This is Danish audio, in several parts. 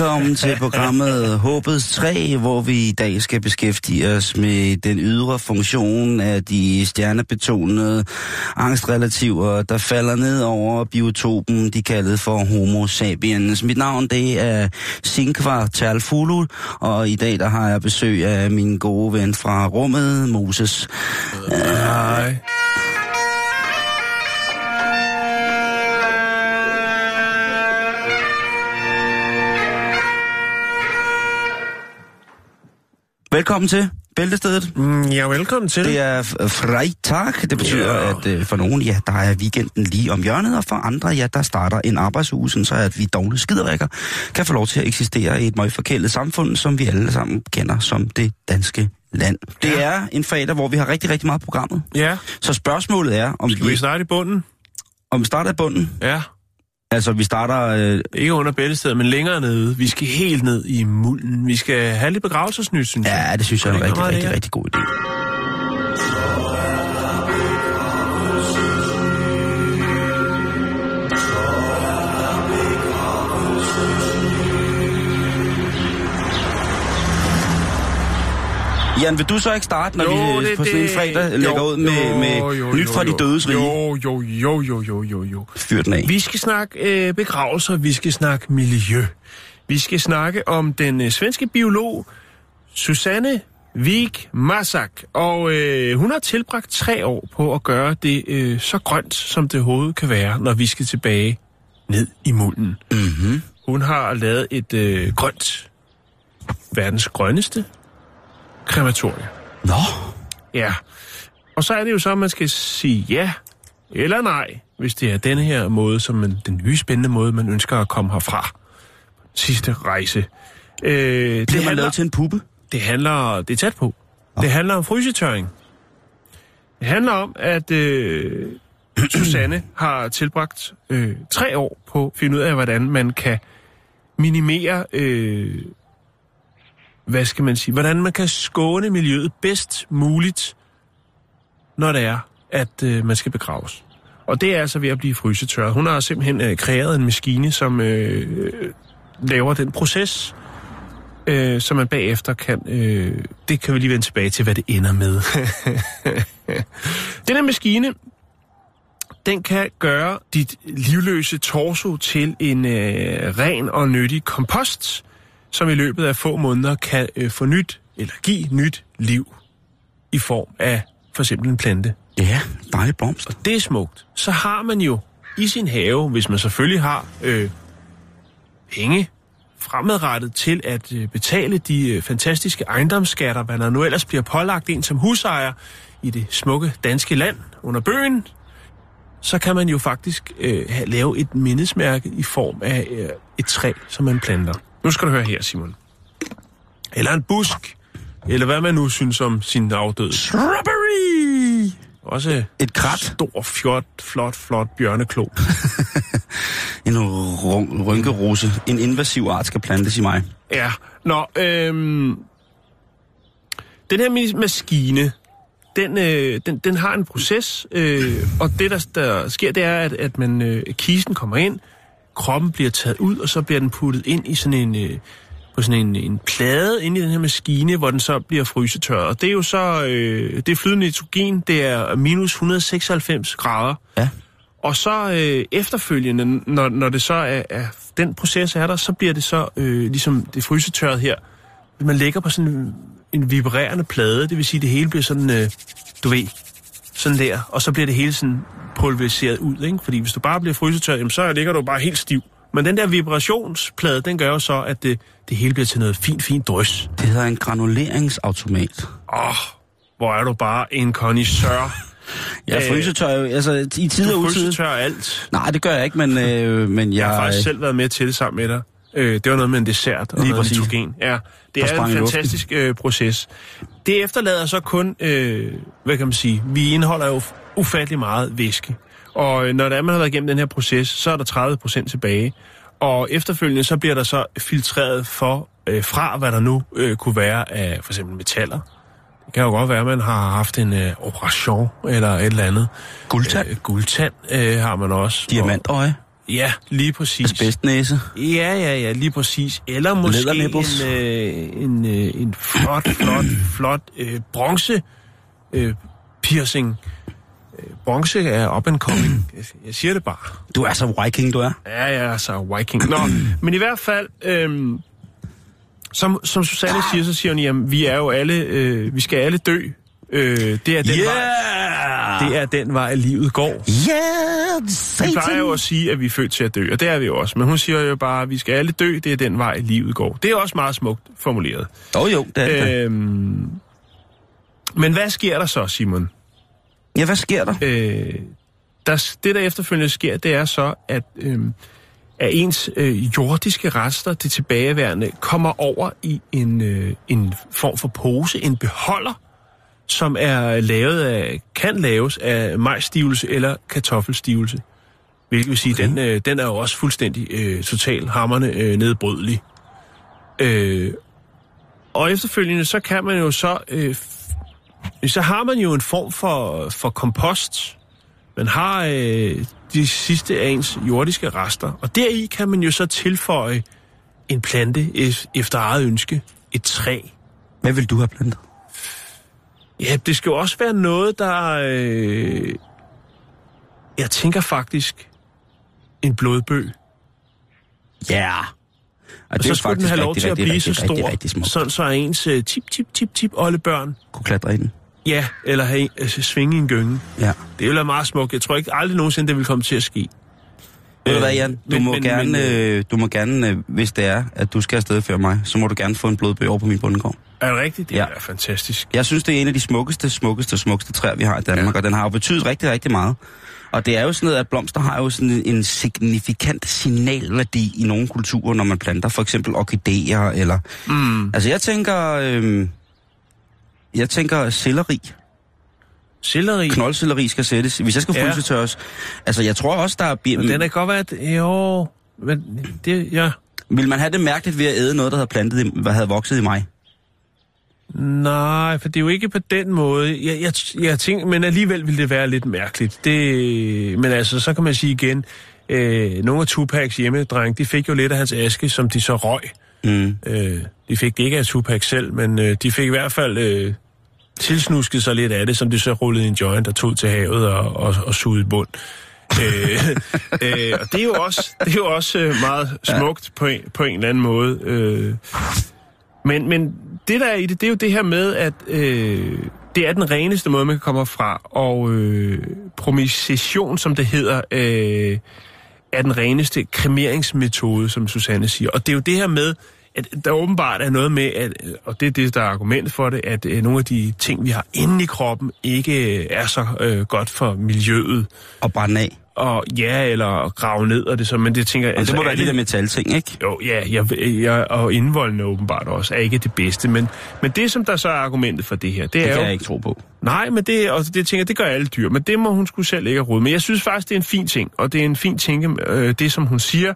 Velkommen til programmet Håbets Træ, hvor vi i dag skal beskæftige os med den ydre funktion af de stjernebetonede angstrelativer, der falder ned over biotopen, de kaldet for Homo sapiens. Mit navn det er Sinkvar Talfulu, og i dag der har jeg besøg af min gode ven fra rummet, Moses. Hej. Velkommen til Bæltestedet. Mm, ja, velkommen til. Det er Freitag. Det betyder, Ja. at øh, for nogen, ja, der er weekenden lige om hjørnet, og for andre, ja, der starter en arbejdsuge, sådan så at vi dogne skiderikker kan få lov til at eksistere i et møgforkælet samfund, som vi alle sammen kender som det danske land. Det Ja. er en fredag, hvor vi har rigtig, rigtig meget programmet. Ja, Så spørgsmålet er, om skal vi vi, starte i bunden? om vi starter i bunden. Ja. Altså, vi starter... Øh, Ikke under bæltestedet, men længere nede. Vi skal helt ned i mulden. Vi skal have lidt begravelsesnyt, synes jeg. ja, det synes jeg er en rigtig, rigtig, rigtig god idé. Jan, vil du så ikke starte, når vi på sådan en fredag lægger ud med, med nyt fra de dødes rige? Jo, jo, jo, jo, jo, jo, jo. Fyr den af. Vi skal snakke øh, begravelser, vi skal snakke miljø. Vi skal snakke om den øh, svenske biolog Susanne Vik Masak, og øh, hun har tilbragt tre år på at gøre det øh, så grønt, som det overhovedet kan være, når vi skal tilbage ned i mulden. Mm-hmm. Hun har lavet et øh, grønt, verdens grønneste krematorie. Nå, Ja. Og så er det jo så, at man skal sige ja eller nej, hvis det er denne her måde, som man, den nye spændende måde, man ønsker at komme herfra. Sidste rejse. Øh, det, man handler, lavet til en puppe? det handler, det er tæt på. Det handler om frysetørring. Det handler om, at øh, Susanne har tilbragt øh, tre år på at finde ud af, hvordan man kan minimere, øh, hvad skal man sige, hvordan man kan skåne miljøet bedst muligt, når det er, at øh, man skal begraves. Og det er altså ved at blive frysetørret. Hun har simpelthen øh, kreeret en maskine, som øh, øh, laver den proces, øh, så man bagefter kan... Øh, det kan vi lige vende tilbage til, hvad det ender med. den her maskine, den kan gøre dit livløse torso til en øh, ren og nyttig kompost, som i løbet af få måneder kan øh, få nyt, eller give nyt liv i form af for eksempel en plante. Ja, dejlig blomst. Det er smukt. Så har man jo i sin have, hvis man selvfølgelig har øh, penge fremadrettet til at øh, betale de øh, fantastiske ejendomsskatter, hvad der nu ellers bliver pålagt en som husejer i det smukke danske land under bøgen, så kan man jo faktisk øh, have, lave et mindesmærke i form af øh, et træ, som man planter. Nu skal du høre her, Simon. Eller en busk, eller hvad man nu synes om sin afdøde. Strawberry! Også Et krat. stor, fjot, flot, flot bjørneklo. En run- rynkerose. En invasiv art skal plantes i mig. Ja, nå, øhm, den her maskine, den, øh, den, den har en proces, øh, og det, der, der sker, det er, at, at man, øh, kisten kommer ind, kroppen bliver taget ud, og så bliver den puttet ind i sådan en, øh, på sådan en, en plade ind i den her maskine, hvor den så bliver frysetørret. Og det er jo så, øh, det er flydende nitrogen, det er minus 196 grader. Ja. Og så øh, efterfølgende, når, når det så er, er, den proces er der, så bliver det så øh, ligesom det frysetørret her. Man lægger på sådan en, en vibrerende plade, det vil sige, det hele bliver sådan, øh, du ved, sådan der. Og så bliver det hele sådan pulveriseret ud, ikke? Fordi hvis du bare bliver frysetørret, jamen, så ligger du bare helt stiv. Men den der vibrationsplade, den gør jo så, at det, det hele bliver til noget fint, fint drøs. Det hedder en granuleringsautomat. Åh, oh, hvor er du bare en connoisseur. Ja, frysetør altså i tid og Du utid. frysetør alt. Nej, det gør jeg ikke, men, øh, men jeg... Jeg har faktisk selv været med til det sammen med dig. Øh, det var noget med en dessert og Lige noget nitrogen. Ja, det er en fantastisk øh, proces. Det efterlader så kun, øh, hvad kan man sige, vi indeholder jo ufattelig meget væske. Og øh, når det er, man har været igennem den her proces, så er der 30 procent tilbage. Og efterfølgende så bliver der så filtreret for, øh, fra, hvad der nu øh, kunne være af for eksempel metaller. Det kan jo godt være, at man har haft en øh, operation eller et eller andet. Guldtand. Øh, guldtand øh, har man også. Diamantøje. Ja, lige præcis. Asbestnæse. Ja, ja, ja, lige præcis. Eller måske en, øh, en, øh, en flot, flot, flot øh, bronze øh, piercing. Øh, bronze er up and coming. Jeg, jeg siger det bare. Du er så viking, du er. Ja, ja, så Viking. Nå, men i hvert fald, øhm, som, som Susanne siger, så siger hun, jamen, vi er jo alle, øh, vi skal alle dø. Øh, det, er den vej, det er den vej, livet går. Yeah, Vi plejer jo satan. at sige, at vi er født til at dø, og det er vi også. Men hun siger jo bare, at vi skal alle dø, det er den vej, livet går. Det er også meget smukt formuleret. Oh, jo, det er det. Øhm, men hvad sker der så, Simon? Ja, hvad sker der? Øh, der, det, der efterfølgende sker, det er så, at, øh, at ens øh, jordiske rester, det tilbageværende, kommer over i en, øh, en form for pose, en beholder, som er lavet af, kan laves af majsstivelse eller kartoffelstivelse. Hvilket vil sige, okay. den, øh, den er jo også fuldstændig øh, total hammerne øh, nedbrydelig. Øh, og efterfølgende, så kan man jo så... Øh, så har man jo en form for, for kompost. Man har øh, de sidste af ens jordiske rester. Og deri kan man jo så tilføje en plante efter eget ønske. Et træ. Hvad vil du have plantet? Ja, det skal jo også være noget, der... Øh, jeg tænker faktisk en blodbøg. Ja. Yeah. Og, Og så skulle den have lov til at blive rigtig, så rigtig, stor, rigtig, rigtig sådan så ens øh, tip, tip, tip, tip oldebørn, Kunne klatre i den. ja, eller have, altså, svinge en gynge. Ja. Det ville være meget smukt. Jeg tror ikke aldrig nogensinde, det vil komme til at ske. Ved du hvad, Øh, Jan? Du men- må men- gerne, men, øh, du må gerne øh, hvis det er, at du skal afsted før mig, så må du gerne få en blodbøg over på min bundegård. Er det rigtigt? Det Ja. er fantastisk. Jeg synes, det er en af de smukkeste, smukkeste, smukkeste træer, vi har i Danmark, ja. og den har jo betydet rigtig, rigtig meget. Og det er jo sådan noget, at blomster har jo sådan en signifikant signalværdi i nogle kulturer, når man planter for eksempel orkideer, eller... Mm. Altså, jeg tænker... Øh, jeg tænker selleri. Selleri. Knoldselleri skal sættes. Hvis jeg skal Ja. frysetørres... Altså, jeg tror også, der er... Men den er godt være, at... Jo... Men det... Ja... Vil man have det mærkeligt ved at æde noget, der havde, plantet i, hvad havde vokset i mig? Nej, for det er jo ikke på den måde. Jeg, jeg, jeg tænker, men alligevel vil det være lidt mærkeligt. Det, men altså, så kan man sige igen, øh, nogle af Tupacs hjemmedreng, de fik jo lidt af hans aske, som de så røg. Mm. Øh, de fik det ikke af Tupac selv, men øh, de fik i hvert fald øh, tilsnusket sig lidt af det, som de så rullede en joint og tog til havet og, og, og sugede bund. øh, øh, og det er jo også, det er jo også øh, meget smukt på en, på en eller anden måde. Øh, men, men det der er i det, det er jo det her med, at øh, det er den reneste måde, man kan komme fra. Og øh, promisation, som det hedder, øh, er den reneste kremeringsmetode, som Susanne siger. Og det er jo det her med, at der åbenbart er noget med, at, og det er det, der er argumentet for det, at øh, nogle af de ting, vi har inde i kroppen, ikke øh, er så øh, godt for miljøet. Og brænde af. Og ja, eller grave ned og det så, men det tænker jeg... Altså, det må være alle- de der metalting, ikke? jo, ja, jeg, jeg, og indvoldene åbenbart også er ikke det bedste, men, men det, som der så er argumentet for det her, det, Det er kan jo... jeg ikke tro på. Nej, men det, og det tænker det gør alle dyr, men det må hun skulle selv ikke have råd. Men jeg synes faktisk, det er en fin ting, og det er en fin ting, øh, det som hun siger,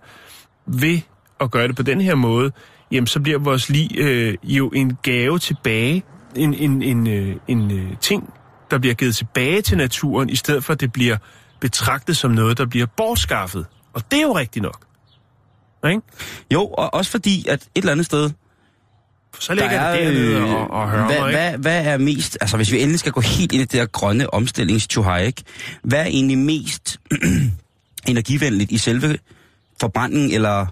ved at gøre det på den her måde, jamen så bliver vores liv øh, jo en gave tilbage, en, en, en, øh, en øh, ting, der bliver givet tilbage til naturen, i stedet for at det bliver betragtet som noget, der bliver bortskaffet. Og det er jo rigtigt nok. Ikke? Jo, og også fordi, at et eller andet sted, så ligger det dernede og, og hører hvad, mig, hvad, hvad er mest, altså hvis vi endelig skal gå helt ind i det der grønne omstillingstjuhaj, ikke? Hvad er egentlig mest energivenligt i selve forbrændingen eller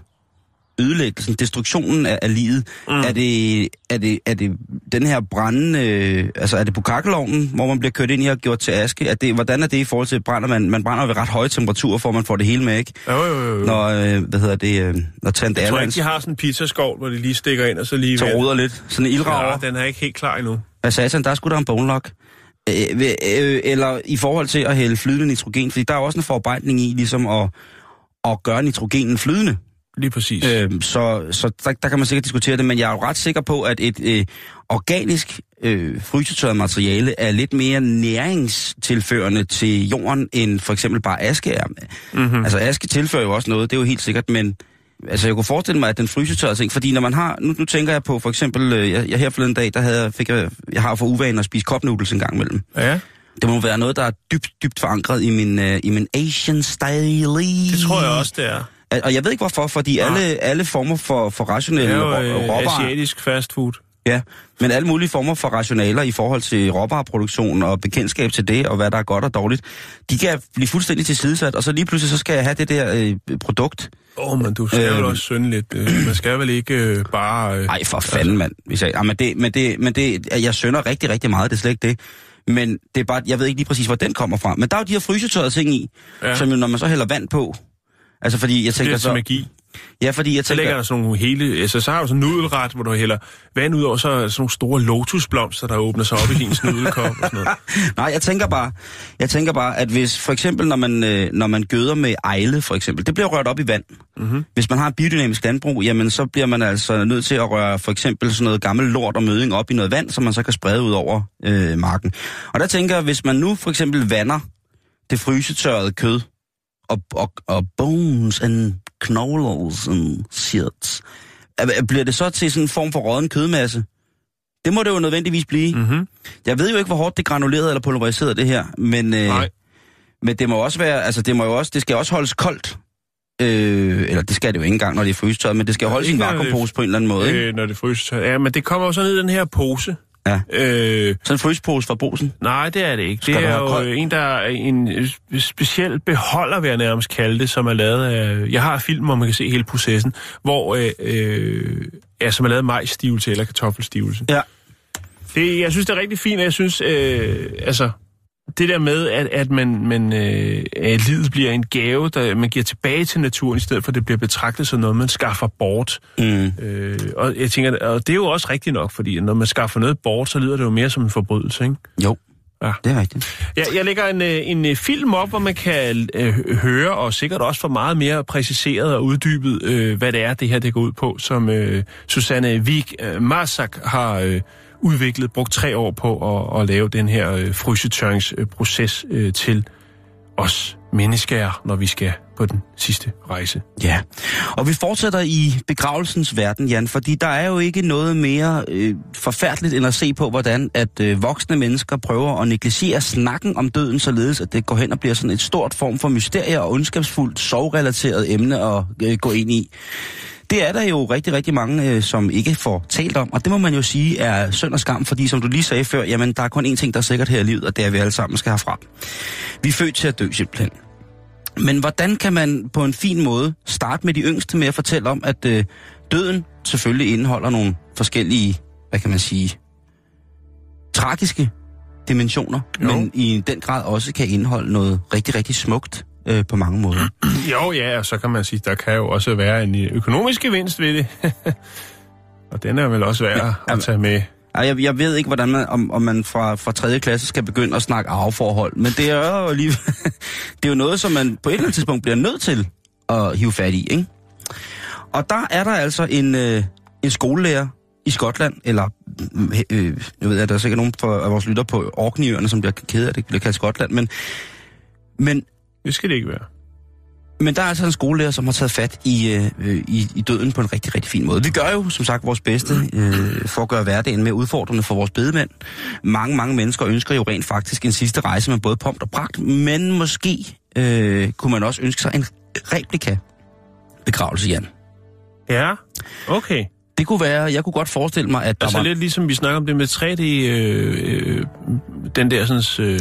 ødelæggelsen, destruktionen af, af livet? Mm. Er, det, er, det, er det den her brændende, øh, altså er det på kakkelovnen, hvor man bliver kørt ind i og gjort til aske? Er det, hvordan er det i forhold til brænder? Man, man brænder ved ret høje temperaturer, for man får det hele med, ikke? Jo, jo, jo. jo. Når, øh, hvad hedder det, øh, når Tante Jeg tror ikke, Erlands de har sådan en pizzaskål, hvor de lige stikker ind og så lige... så roder lidt. Sådan en ildrager. Ja, den er ikke helt klar endnu. Hvad sagde han? Der er sgu da en bone lock. Øh, ved- øh, eller i forhold til at hælde flydende nitrogen, fordi der er også en forarbejdning i ligesom at, at gøre nitrogenen flydende. Lige præcis. Øh, så så der, der kan man sikkert diskutere det, men jeg er jo ret sikker på, at et øh, organisk øh, frysetørret materiale er lidt mere næringstilførende til jorden, end for eksempel bare aske er. Mm-hmm. Altså aske tilfører jo også noget, det er jo helt sikkert, men altså jeg kunne forestille mig, at den frysetørrede ting, fordi når man har, nu, nu tænker jeg på for eksempel, øh, jeg, jeg her forleden dag, der havde, fik jeg, jeg har for uvane at spise kopnudels en gang imellem. Ja, Det må være noget, der er dybt, dybt forankret i min, øh, i min Asian style. det tror jeg også, det er. Og jeg ved ikke hvorfor, fordi Nej. alle, alle former for, for Det er rationelle jo øh, råvarer... asiatisk fast food. Ja, men alle mulige former for rationaler i forhold til råvareproduktion og bekendtskab til det, og hvad der er godt og dårligt, de kan blive fuldstændig tilsidesat, og så lige pludselig så skal jeg have det der øh, produkt. Åh, oh, men du skal Øhm. jo også synde lidt. Øh, Man skal vel ikke øh, bare... Øh, Ej, for fanden, mand. Hvis jeg, ja, men det, men det, men det, jeg sønder rigtig, rigtig meget, det er slet ikke det. Men det er bare, jeg ved ikke lige præcis, hvor den kommer fra. Men der er jo de her frysetørrede ting i, Ja. ja. som jo, når man så hælder vand på, altså fordi jeg det tænker er så... til magi. Ja, fordi jeg Så ligger tænker... der sådan nogle hele... Altså, så har du sådan en nudelret, hvor du hælder vand ud over, så er der sådan nogle store lotusblomster, der åbner sig op i din nudelkop og sådan noget. Nej, jeg tænker bare, jeg tænker bare, at hvis for eksempel, når man, øh, når man gøder med ejle, for eksempel, det bliver rørt op i vand. Mm-hmm. Hvis man har et biodynamisk landbrug, jamen så bliver man altså nødt til at røre for eksempel sådan noget gammel lort og møding op i noget vand, som man så kan sprede ud over øh, marken. Og der tænker jeg, hvis man nu for eksempel vander det frysetørrede kød, og, og, og bones and knowles and shit, er- bliver det så til sådan en form for rådden kødmasse? Det må det jo nødvendigvis blive. Mm-hmm. Jeg ved jo ikke, hvor hårdt det granuleret eller pulveriseret det her, men, øh, Nej. men det må også være, altså det må jo også, det skal også holdes koldt. Øh, eller det skal det jo ikke engang, når det er frysetørret, men det skal holdes i en vakuumpose på en eller anden måde, ikke? Øh, når det fryser. Ja, men det kommer jo så ned i den her pose. Ja. Øh, Sådan en frysepose fra brusen. nej, det er det ikke. Skal det er jo kold? en, der er en speciel beholder, vil jeg nærmest kalde det, som er lavet af... Jeg har film, hvor man kan se hele processen, hvor... Øh, øh, ja, som er lavet af majsstivelse eller kartoffelstivelse. Ja. Det, jeg synes, det er rigtig fint, og jeg synes, øh, altså, det der med, at, at man, man øh, at livet bliver en gave, der man giver tilbage til naturen, i stedet for at det bliver betragtet som noget, man skaffer bort. Mm. Øh, og jeg tænker, og det er jo også rigtigt nok, fordi når man skaffer noget bort, så lyder det jo mere som en forbrydelse, ikke? Jo, Ja. det er rigtigt. Jeg, jeg lægger en, øh, en øh, film op, hvor man kan øh, høre, og sikkert også få meget mere præciseret og uddybet, øh, hvad det er, det her det går ud på, som øh, Susanne Vig øh, Marsak har øh, udviklet, brugt tre år på at, at lave den her øh, frysetørringsproces øh, til os mennesker, når vi skal på den sidste rejse. Ja, og vi fortsætter i begravelsens verden, Jan, fordi der er jo ikke noget mere øh, forfærdeligt end at se på, hvordan at øh, voksne mennesker prøver at negligere snakken om døden, således at det går hen og bliver sådan et stort form for mysterie og ondskabsfuldt sovrelateret emne at øh, gå ind i. Det er der jo rigtig, rigtig mange, øh, som ikke får talt om, og det må man jo sige er synd og skam, fordi som du lige sagde før, jamen der er kun én ting, der er sikkert her i livet, og det er, at vi alle sammen skal herfra. Vi er født til at dø simpelthen. Men hvordan kan man på en fin måde starte med de yngste med at fortælle om, at øh, døden selvfølgelig indeholder nogle forskellige, hvad kan man sige, tragiske dimensioner, Jo. men i den grad også kan indeholde noget rigtig, rigtig smukt øh, på mange måder. Jo, ja, og så kan man sige, der kan jo også være en øh, økonomisk gevinst ved det. og den er vel også værd Ja, at tage med. Jeg, jeg ved ikke, hvordan man, om, om man fra, fra 3. klasse skal begynde at snakke arveforhold, men det er jo lige, det er jo noget, som man på et eller andet tidspunkt bliver nødt til at hive fat i, ikke? Og der er der altså en, øh, en skolelærer i Skotland, eller øh, øh, jeg ved, at der er sikkert nogen fra- af vores lytter på Orkneyøerne, som bliver ked af, det bliver kaldt Skotland, men, men Det skal det ikke være. men der er altså en skolelærer, som har taget fat i, øh, i, i døden på en rigtig, rigtig fin måde. Vi gør jo, som sagt, vores bedste øh, for at gøre hverdagen mere udfordrende for vores bedemænd. Mange, mange mennesker ønsker jo rent faktisk en sidste rejse med både pomp og pragt, men måske øh, kunne man også ønske sig en replika begravelse, Jan. Ja, okay. Det kunne være, jeg kunne godt forestille mig, at der Altså var... lidt ligesom vi snakker om det med 3D, øh, øh, den der sådan øh,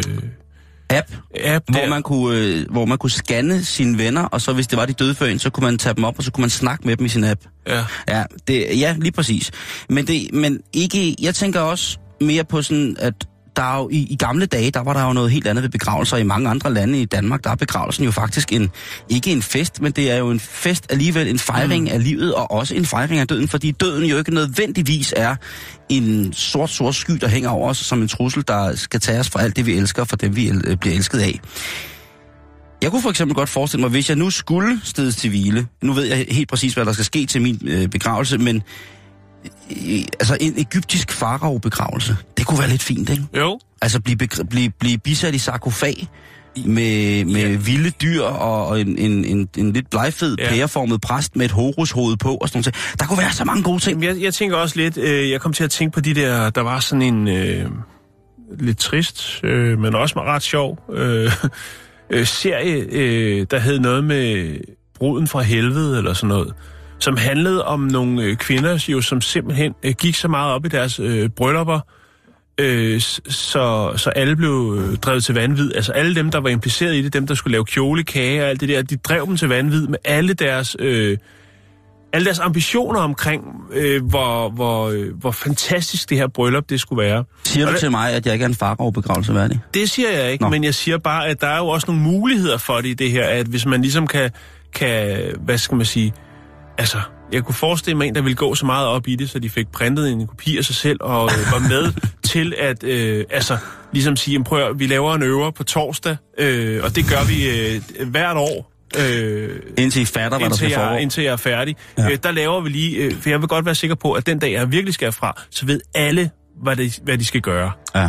app, app hvor der. man, kunne, øh, hvor man kunne scanne sine venner, og så hvis det var de døde før en, så kunne man tage dem op, og så kunne man snakke med dem i sin app. Ja, Ja, det, ja lige præcis. Men, det, men ikke, jeg tænker også mere på sådan, at der er jo, i, i gamle dage, der var der jo noget helt andet ved begravelser. I mange andre lande i Danmark, der er begravelsen jo faktisk en, ikke en fest, men det er jo en fest alligevel, en fejring mm. af livet, og også en fejring af døden, fordi døden jo ikke nødvendigvis er en sort, sort sky, der hænger over os som en trussel, der skal tage os fra alt det, vi elsker, og for dem, vi el- bliver elsket af. Jeg kunne for eksempel godt forestille mig, hvis jeg nu skulle stedes til hvile, nu ved jeg helt præcis, hvad der skal ske til min øh, begravelse, men øh, altså en egyptisk farao-begravelse, det kunne være lidt fint, ikke? Jo. Altså blive, blive, blive bisat i sarkofag med, med ja. vilde dyr og, og en, en, en, en lidt blegfed, ja. pæreformet præst med et horushoved på og sådan noget. Der kunne være så mange gode ting. Jeg, jeg tænker også lidt, øh, jeg kom til at tænke på de der, der var sådan en øh, lidt trist, øh, men også ret sjov øh, øh, serie, øh, der hed noget med bruden fra helvede eller sådan noget, som handlede om nogle øh, kvinder, jo, som simpelthen øh, gik så meget op i deres øh, bryllupper, øh, så, så alle blev øh, drevet til vanvid. Altså alle dem, der var impliceret i det, dem, der skulle lave kjole, kage og alt det der, de drev dem til vanvid med alle deres... Øh, alle deres ambitioner omkring, øh, hvor, hvor, øh, hvor fantastisk det her bryllup det skulle være. Siger du det- til mig, at jeg ikke er en farao-begravelse værdig? Det siger jeg ikke, Nå. Men jeg siger bare, at der er jo også nogle muligheder for det i det her, at hvis man ligesom kan, kan hvad skal man sige, altså, jeg kunne forestille mig en, der ville gå så meget op i det, så de fik printet en kopi af sig selv og øh, var med til at, øh, altså, ligesom sige, "Jamen, prøv at, vi laver en øver på torsdag, øh, og det gør vi øh, hvert år. Øh, Indtil I fatter, hvad der indtil skal jeg, indtil jeg er færdig. Ja. Øh, der laver vi lige, øh, for jeg vil godt være sikker på, at den dag, jeg virkelig skal herfra, så ved alle, hvad, det, hvad de skal gøre. Ja.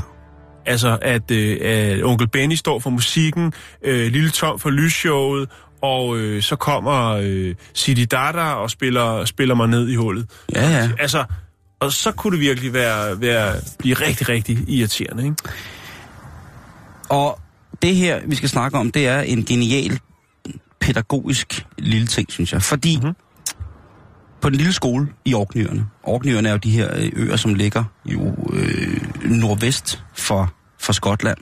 Altså, at, øh, at onkel Benny står for musikken, øh, Lille Tom for lysshowet, og øh, så kommer øh, Sidi Dada og spiller, spiller mig ned i hullet. Ja, ja. Altså, og så kunne det virkelig være, være, blive rigtig, rigtig irriterende, ikke? Og det her, vi skal snakke om, det er en genial pædagogisk lille ting, synes jeg. Fordi Mhm. mm-hmm. på den lille skole i Orknøerne, Orknøerne er jo de her øh, øer, som ligger jo øh, nordvest for, for Skotland.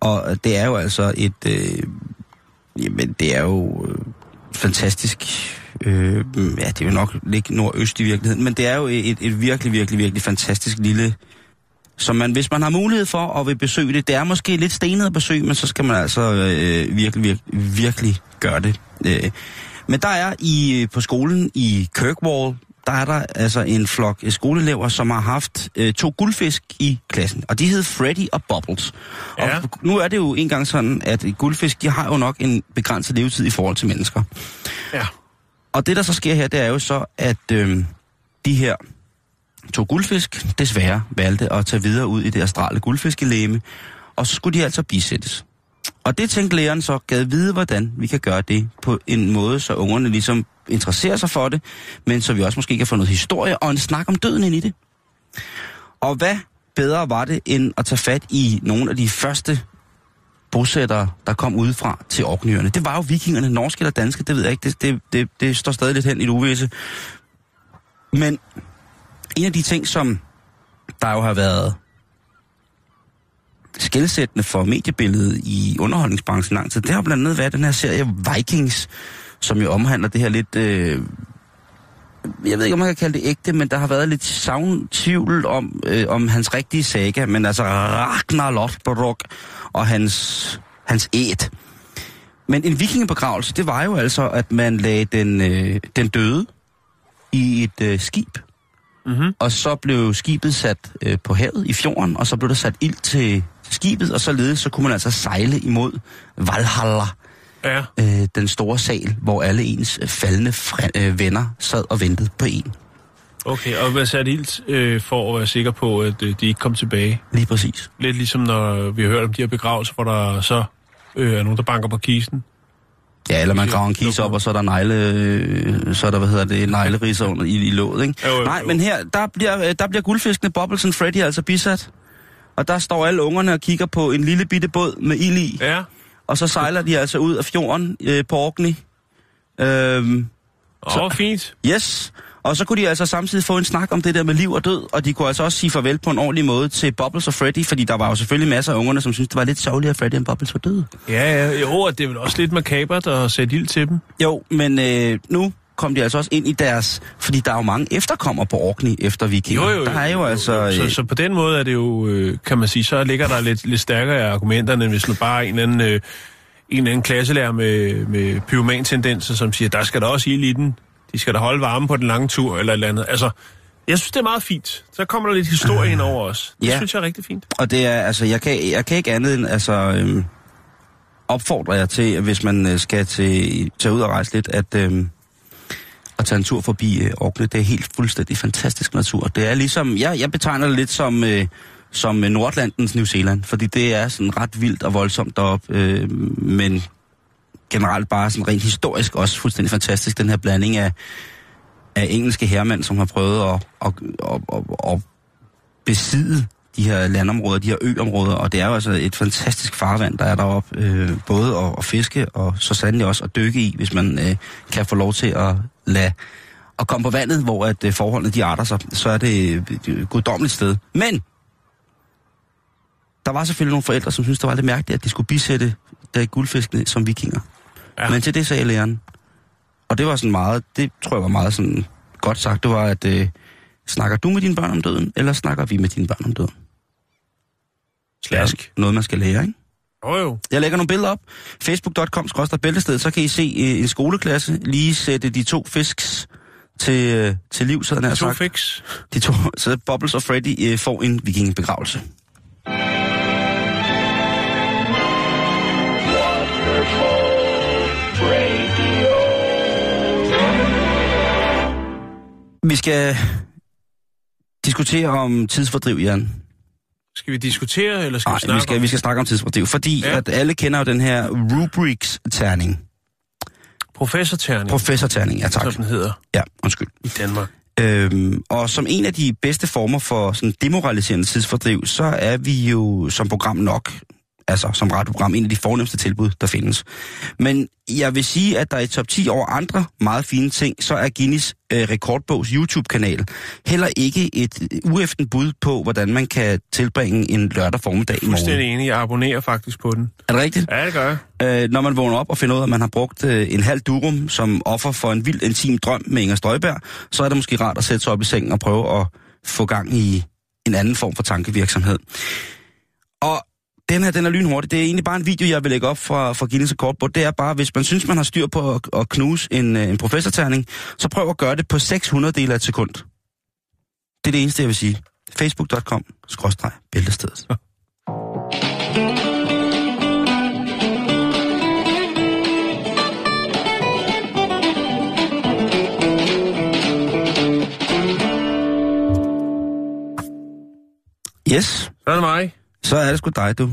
Og det er jo altså et, øh, jamen det er jo øh, fantastisk, øh, ja det vil nok ligge nordøst i virkeligheden, men det er jo et, et virkelig, virkelig, virkelig fantastisk lille som man, hvis man har mulighed for og vil besøge det, det er måske lidt stenet at besøge, men så skal man altså øh, virkelig, virkelig, virkelig gøre det. Øh. Men der er i på skolen i Kirkwall, der er der altså en flok øh, skoleelever, som har haft øh, to guldfisk i klassen, og de hed Freddy og Bubbles. Ja. Og nu er det jo engang sådan, at guldfisk, de har jo nok en begrænset levetid i forhold til mennesker. Ja. Og det, der så sker her, det er jo så, at øh, de her to guldfisk desværre valgte at tage videre ud i det astrale guldfiskelæme, og så skulle de altså bisættes. Og det tænkte læreren så gad vide, hvordan vi kan gøre det på en måde, så ungerne ligesom interesserer sig for det, men så vi også måske kan få noget historie og en snak om døden ind i det. Og hvad bedre var det, end at tage fat i nogle af de første bosættere, der kom udefra til Orkneyerne. Det var jo vikingerne, norske eller danske, det ved jeg ikke, det, det, det, det står stadig lidt hen i det uvisse. Men en af de ting, som der jo har været skældsættende for mediebilledet i underholdningsbranchen lang tid, det har blandt andet været den her serie Vikings, som jo omhandler det her lidt... Øh, jeg ved ikke, om man kan kalde det ægte, men der har været lidt savn tvivl om, øh, om hans rigtige saga, men altså Ragnar Lothbrok og hans, hans æt. Men en vikingebegravelse, det var jo altså, at man lagde den, øh, den døde i et øh, skib, Mm-hmm. og så blev skibet sat øh, på havet i fjorden, og så blev der sat ild til skibet, og således så kunne man altså sejle imod Valhalla, Ja. øh, den store sal, hvor alle ens faldende øh, venner sad og ventede på en. Okay, og hvad sat ilt øh, for at være sikker på, at øh, de ikke kom tilbage? Lige præcis. Lidt ligesom når vi har hørt om de her begravelser, hvor der så øh, er nogen, der banker på kisten. Ja, eller man graver en kis op, og så er der negle, øh, så er der, hvad hedder det, negleriser under i, i låget, ikke? Jo, jo, Nej, jo. men her, der bliver, øh, der bliver guldfiskene Bubbles and Freddy altså bisat. Og der står alle ungerne og kigger på en lille bitte båd med ild i. Ja. Og så sejler de altså ud af fjorden øh, på Orkney. Øhm, Åh, oh, fint. yes. Og så kunne de altså samtidig få en snak om det der med liv og død, og de kunne altså også sige farvel på en ordentlig måde til Bubbles og Freddy, fordi der var jo selvfølgelig masser af ungerne, som syntes, det var lidt sørgeligt, at Freddy og Bubbles var døde. Ja, ja. Jo, og det er vel også lidt makabert at sætte ild til dem. Jo, men øh, nu kom de altså også ind i deres... Fordi der er jo mange efterkommere på Orkney efter vikinger. Jo, jo, jo. Der er jo, altså... Så, øh, så på den måde er det jo, øh, kan man sige, så ligger der lidt, lidt stærkere argumenterne, end hvis nu bare en anden, øh, en eller anden klasselærer med, med pyroman-tendenser, som siger, der skal der også ild i den. De skal da holde varme på den lange tur, eller et eller andet. Altså, jeg synes, det er meget fint. Så kommer der lidt historie ind over os. Det Ja. synes jeg er rigtig fint. Og det er, altså, jeg kan, jeg kan ikke andet end, altså, øhm, opfordre jer til, hvis man skal til, tage ud og rejse lidt, at, øhm, at tage en tur forbi øh, Orkney. Det er helt fuldstændig fantastisk natur. Det er ligesom, jeg, jeg betegner det lidt som, øh, som øh, Nordlandens New Zealand, fordi det er sådan ret vildt og voldsomt deroppe, øh, men generelt bare sådan rent historisk også fuldstændig fantastisk, den her blanding af, af engelske herremænd, som har prøvet at, at, at, at, at besidde de her landområder, de her øområder, og det er jo altså et fantastisk farvand, der er deroppe, øh, både at, at fiske og så sandelig også at dykke i, hvis man øh, kan få lov til at lade at komme på vandet, hvor at øh, forholdene de arter sig, så er det øh, et guddommeligt sted. Men der var selvfølgelig nogle forældre, som syntes, det var lidt mærkeligt, at de skulle bisætte der guldfiskene som vikinger. Ja. Ja. Men til det sagde læreren, og det var sådan meget, det tror jeg var meget sådan godt sagt, det var, at øh, snakker du med dine børn om døden, eller snakker vi med dine børn om døden? Slask. Noget, man skal lære, ikke? Jo, jo. Jeg lægger nogle billeder op. Facebook.com bæltested, så kan I se øh, en skoleklasse lige sætte de to fisks til, øh, til liv, så den To sagt. fix. De to, så Bubbles og Freddy øh, får en vikingebegravelse. Vi skal diskutere om tidsfordriv, Jan. Skal vi diskutere, eller skal Nej, vi snakke vi skal, om vi skal snakke om tidsfordriv, fordi Ja. at alle kender jo den her rubrics-terning. professorterning, Professor-terning, ja tak. som den hedder Ja, undskyld. i Danmark? Øhm, og som en af de bedste former for sådan demoraliserende tidsfordriv, så er vi jo som program nok, altså som radioprogram, en af de fornemmeste tilbud, der findes. Men jeg vil sige, at der i top 10 over andre meget fine ting, så er Guinness øh, rekordbogs YouTube-kanal heller ikke et ueften bud på, hvordan man kan tilbringe en lørdag formiddag i morgen. Fuldstændig enig. Jeg abonnerer faktisk på den. Er det rigtigt? Ja, det gør jeg. øh, når man vågner op og finder ud af, at man har brugt øh, en halv durum som offer for en vild intim drøm med Inger Støjberg, så er det måske rart at sætte sig op i sengen og prøve at få gang i en anden form for tankevirksomhed. Og den her, den er lynhurtig. Det er egentlig bare en video, jeg vil lægge op fra, fra Guinness Rekordbog. Det er bare, hvis man synes, man har styr på at, at knuse en, øh, en professorterning, så prøv at gøre det på 600 dele af et sekund. Det er det eneste, jeg vil sige. Facebook.com, skråstreg, bæltestedet. Yes, Så er det mig så er det sgu dig, du.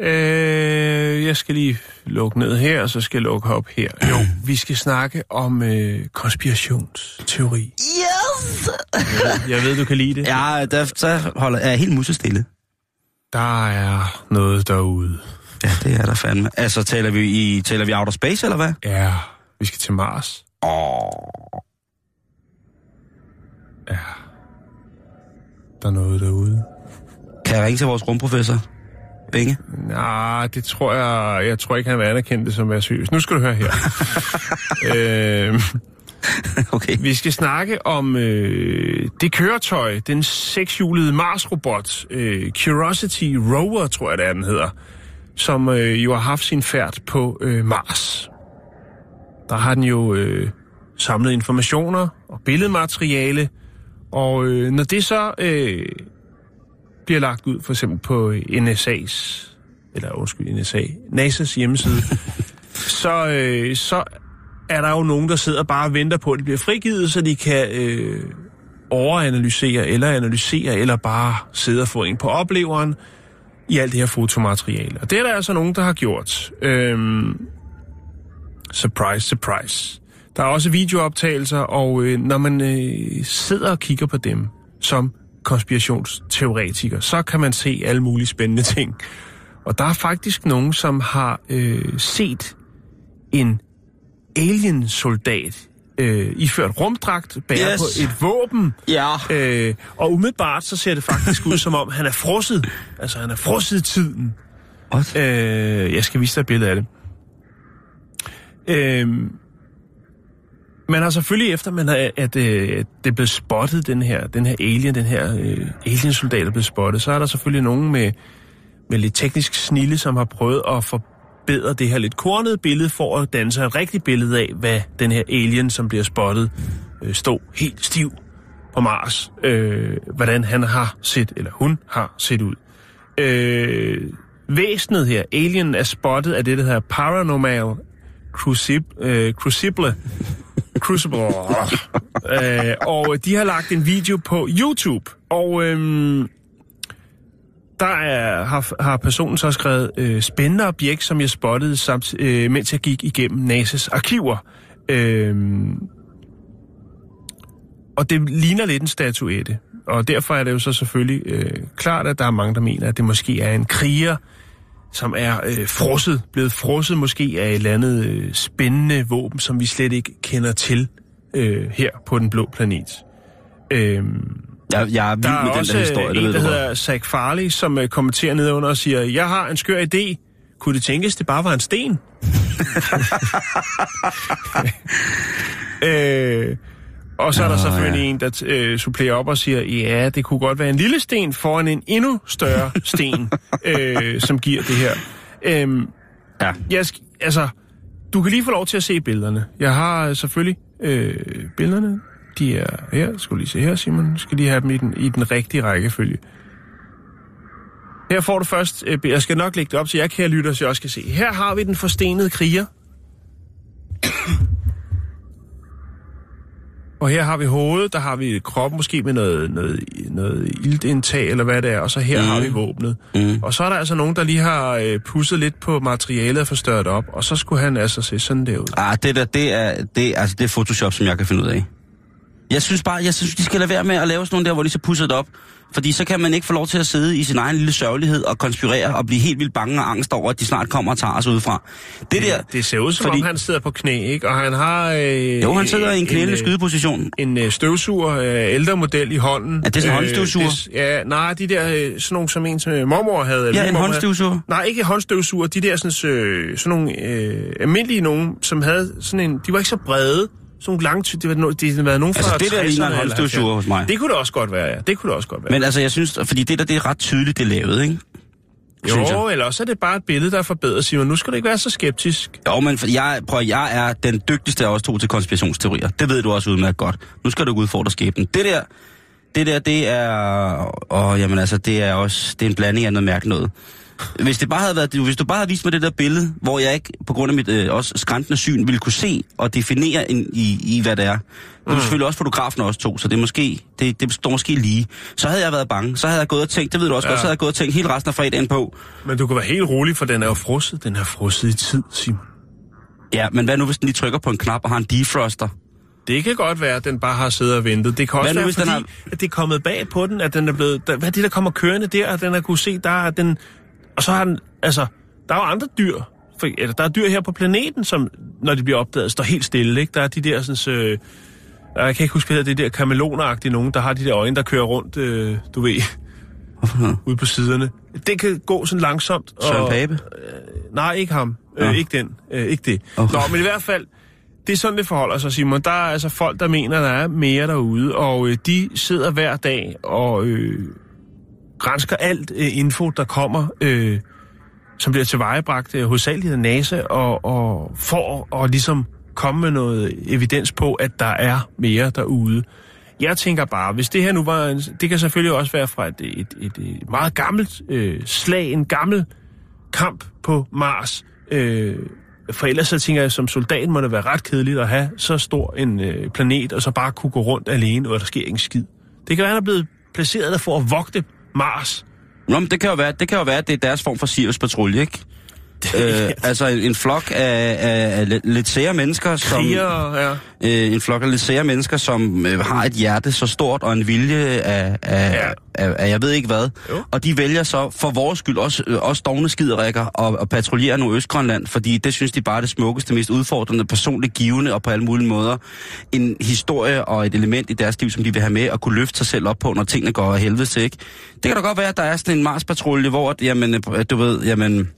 Øh, jeg skal lige lukke ned her, og så skal jeg lukke op her. Jo, vi skal snakke om øh, konspirationsteori. Yes! Jeg ved, du kan lide det. Ja, der, så holder jeg er helt musestille. Der er noget derude. Ja, det er der fandme. Altså, taler vi, i, taler vi outer space, eller hvad? Ja, vi skal til Mars. Åh, Ja. Der er noget derude. Kan jeg ringe til vores rumprofessor? Binge? Nej, det tror jeg... Jeg tror ikke, han vil anerkende det som være seriøs. Nu skal du høre her. øh, Okay. vi skal snakke om øh, det køretøj, den sekshjulede Mars-robot, øh, Curiosity Rover, tror jeg, det er, den hedder, som øh, jo har haft sin færd på øh, Mars. Der har den jo øh, samlet informationer og billedmateriale, og øh, når det så øh, bliver lagt ud, for eksempel på NSA's, eller undskyld, NSA, NASA's hjemmeside, så, øh, så er der jo nogen, der sidder bare og venter på, at det bliver frigivet, så de kan øh, overanalysere eller analysere, eller bare sidde og få en på opleveren i alt det her fotomateriale. Og det er der altså nogen, der har gjort. Øhm, surprise, surprise. Der er også videooptagelser, og øh, når man øh, sidder og kigger på dem som konspirationsteoretiker, så kan man se alle mulige spændende ting. Og der er faktisk nogen, som har øh, set en alien-soldat øh, iført rumdragt, bære Yes. på et våben, Ja. øh, og umiddelbart så ser det faktisk ud som om, han er frosset. Altså, han er frosset i tiden. What? Øh, jeg skal vise dig et billede af det. Øh, man har selvfølgelig efter, man har, at, øh, at det blev spottet, den her, den her alien, den her øh, aliensoldat er blevet spottet, så er der selvfølgelig nogen med, med lidt teknisk snille, som har prøvet at forbedre det her lidt kornede billede, for at danne sig et rigtigt billede af, hvad den her alien, som bliver spottet, øh, stod helt stiv på Mars, øh, hvordan han har set, eller hun har set ud. Øh, væsenet her, alien, er spottet af det, der hedder Paranormal Crucib, øh, Crucible. Crucible. øh, og de har lagt en video på YouTube, og øh, der er, har, har personen så skrevet øh, spændende objekt, som jeg spottede, samt, øh, mens jeg gik igennem NASA's arkiver. Øh, og det ligner lidt en statuette. Og derfor er det jo så selvfølgelig øh, klart, at der er mange, der mener, at det måske er en kriger, som er øh, frosset, blevet frosset måske af et eller andet øh, spændende våben, som vi slet ikke kender til øh, her på den blå planet. Øh, Jeg, jeg er vild der er med den der historie, det en, der hedder Zach Farley, som øh, kommenterer nedenunder og siger, jeg har en skør idé. Kunne det tænkes, det bare var en sten? øh, og så er der selvfølgelig ja. en, der øh, supplerer op og siger, ja, det kunne godt være en lille sten foran en endnu større sten, øh, som giver det her. Øhm, Ja. jeg, sk- altså, du kan lige få lov til at se billederne. Jeg har øh, selvfølgelig øh, billederne. De er her. Skal lige se her, Simon. Skal lige have dem i den, i den rigtige rækkefølge. Her får du først... Øh, jeg skal nok lægge det op, så jeg kan lytte, så jeg også kan se. Her har vi den forstenede kriger. Og her har vi hovedet, der har vi kroppen måske med noget, noget, noget iltindtag, eller hvad det er, og så her mm. har vi våbnet. Mm. Og så er der altså nogen, der lige har øh, pusset lidt på materialet og forstørret op, og så skulle han altså se sådan der ud. Ah, det der, det er, det, altså, det er Photoshop, som jeg kan finde ud af. Jeg synes bare, jeg synes, de skal lade være med at lave sådan nogle der, hvor de så pusser det op. Fordi så kan man ikke få lov til at sidde i sin egen lille sørgelighed og konspirere og blive helt vildt bange og angst over, at de snart kommer og tager os udefra. Det der... Det ser ud som fordi- om, han sidder på knæ, ikke? Og han har... Øh, Jo, han sidder i en knælende øh, skydeposition. en øh, støvsuger, øh, ældre model i hånden. Er det sådan en håndstøvsuger? det- ja, nej, de der, øh, sådan nogle som en, som øh, mormor havde. eller Ja, en håndstøvsuger. Nej, ikke håndstøvsuger. De der sådan, øh, sådan nogle øh, almindelige nogen, som havde sådan en... De var ikke så brede. Sådan ty- Det no, det har været nogen fra Altså, det der 60'erne ligner en 70'erne. hos mig. Det kunne det også godt være, ja. Det kunne det også godt være. Men altså, jeg synes, fordi det der, det er ret tydeligt, det er lavet, ikke? synes jo, jeg. eller også er det bare et billede, der er forbedret, Simon. Nu skal du ikke være så skeptisk. Jo, men for jeg, prøv, jeg er den dygtigste af os to til konspirationsteorier. Det ved du også udmærket godt. Nu skal du ikke udfordre skæbnen. Det der, det der, det er... Åh, jamen altså, det er også... Det er en blanding af noget mærkeligt noget. Hvis, det bare havde været, hvis du bare havde vist mig det der billede, hvor jeg ikke, på grund af mit øh, også skræntende syn, ville kunne se og definere en, i, i, hvad det er. Det er mm. selvfølgelig også fotografen også to, så det er måske, det, det står måske lige. Så havde jeg været bange. Så havde jeg gået og tænkt, det ved du også ja. godt, så havde jeg gået og tænkt hele resten af fredagen på. Men du kan være helt rolig, for den er jo frosset. Den er frosset i tid, Simon. Ja, men hvad nu, hvis den lige trykker på en knap og har en defroster? Det kan godt være, at den bare har siddet og ventet. Det kan også Hvad nu, være, fordi, har- at det er kommet bag på den, at den er blevet... Der, hvad er det, der kommer kørende der, at den har kunne se, der er den... Og så har den... Altså, der er jo andre dyr. For, eller, der er dyr her på planeten, som, når de bliver opdaget, står helt stille, ikke? Der er de der sådan... Øh, jeg kan ikke huske, hvad det der kameloneragtige nogen, der har de der øjne, der kører rundt, øh, du ved, ude på siderne. Det kan gå sådan langsomt. Søren Pape? Nej, ikke ham. Nå. Øh, ikke den. Øh, ikke det. Okay. Nå, men i hvert fald, det er sådan, det forholder sig, Simon. Der er altså folk, der mener, der er mere derude, og øh, de sidder hver dag og øh, grænsker alt øh, info, der kommer, øh, som bliver tilvejebragt øh, hovedsageligt af NASA, og, og for at ligesom komme med noget evidens på, at der er mere derude. Jeg tænker bare, hvis det her nu var... En, det kan selvfølgelig også være fra et, et, et, et meget gammelt øh, slag, en gammel kamp på Mars. Øh, for ellers så tænker jeg, som soldat må det være ret kedeligt at have så stor en øh, planet, og så bare kunne gå rundt alene, og der sker ingen skid. Det kan være, at han er blevet placeret der for at vogte Mars. Nå, men det kan jo være, det kan jo være, at det er deres form for Sirius-patrulje, ikke? Øh, altså en, en flok af, af, af lidt- sære mennesker, som... Kriger, ja. øh, en flok af lidt sære mennesker, som øh, har et hjerte så stort og en vilje af, af, Ja. ja. af, af jeg ved ikke hvad. Jo. Og de vælger så for vores skyld, også, øh, også dogne skiderikker, og, og patruljere Nordøstgrønland, fordi det synes de bare er det smukkeste, mest udfordrende, personligt givende og på alle mulige måder. En historie og et element i deres liv, som de vil have med og kunne løfte sig selv op på, når tingene går af helvede til, ikke? Det kan da godt være, at der er sådan en Mars-patrulje, hvor, at, jamen, øh, du ved, jamen,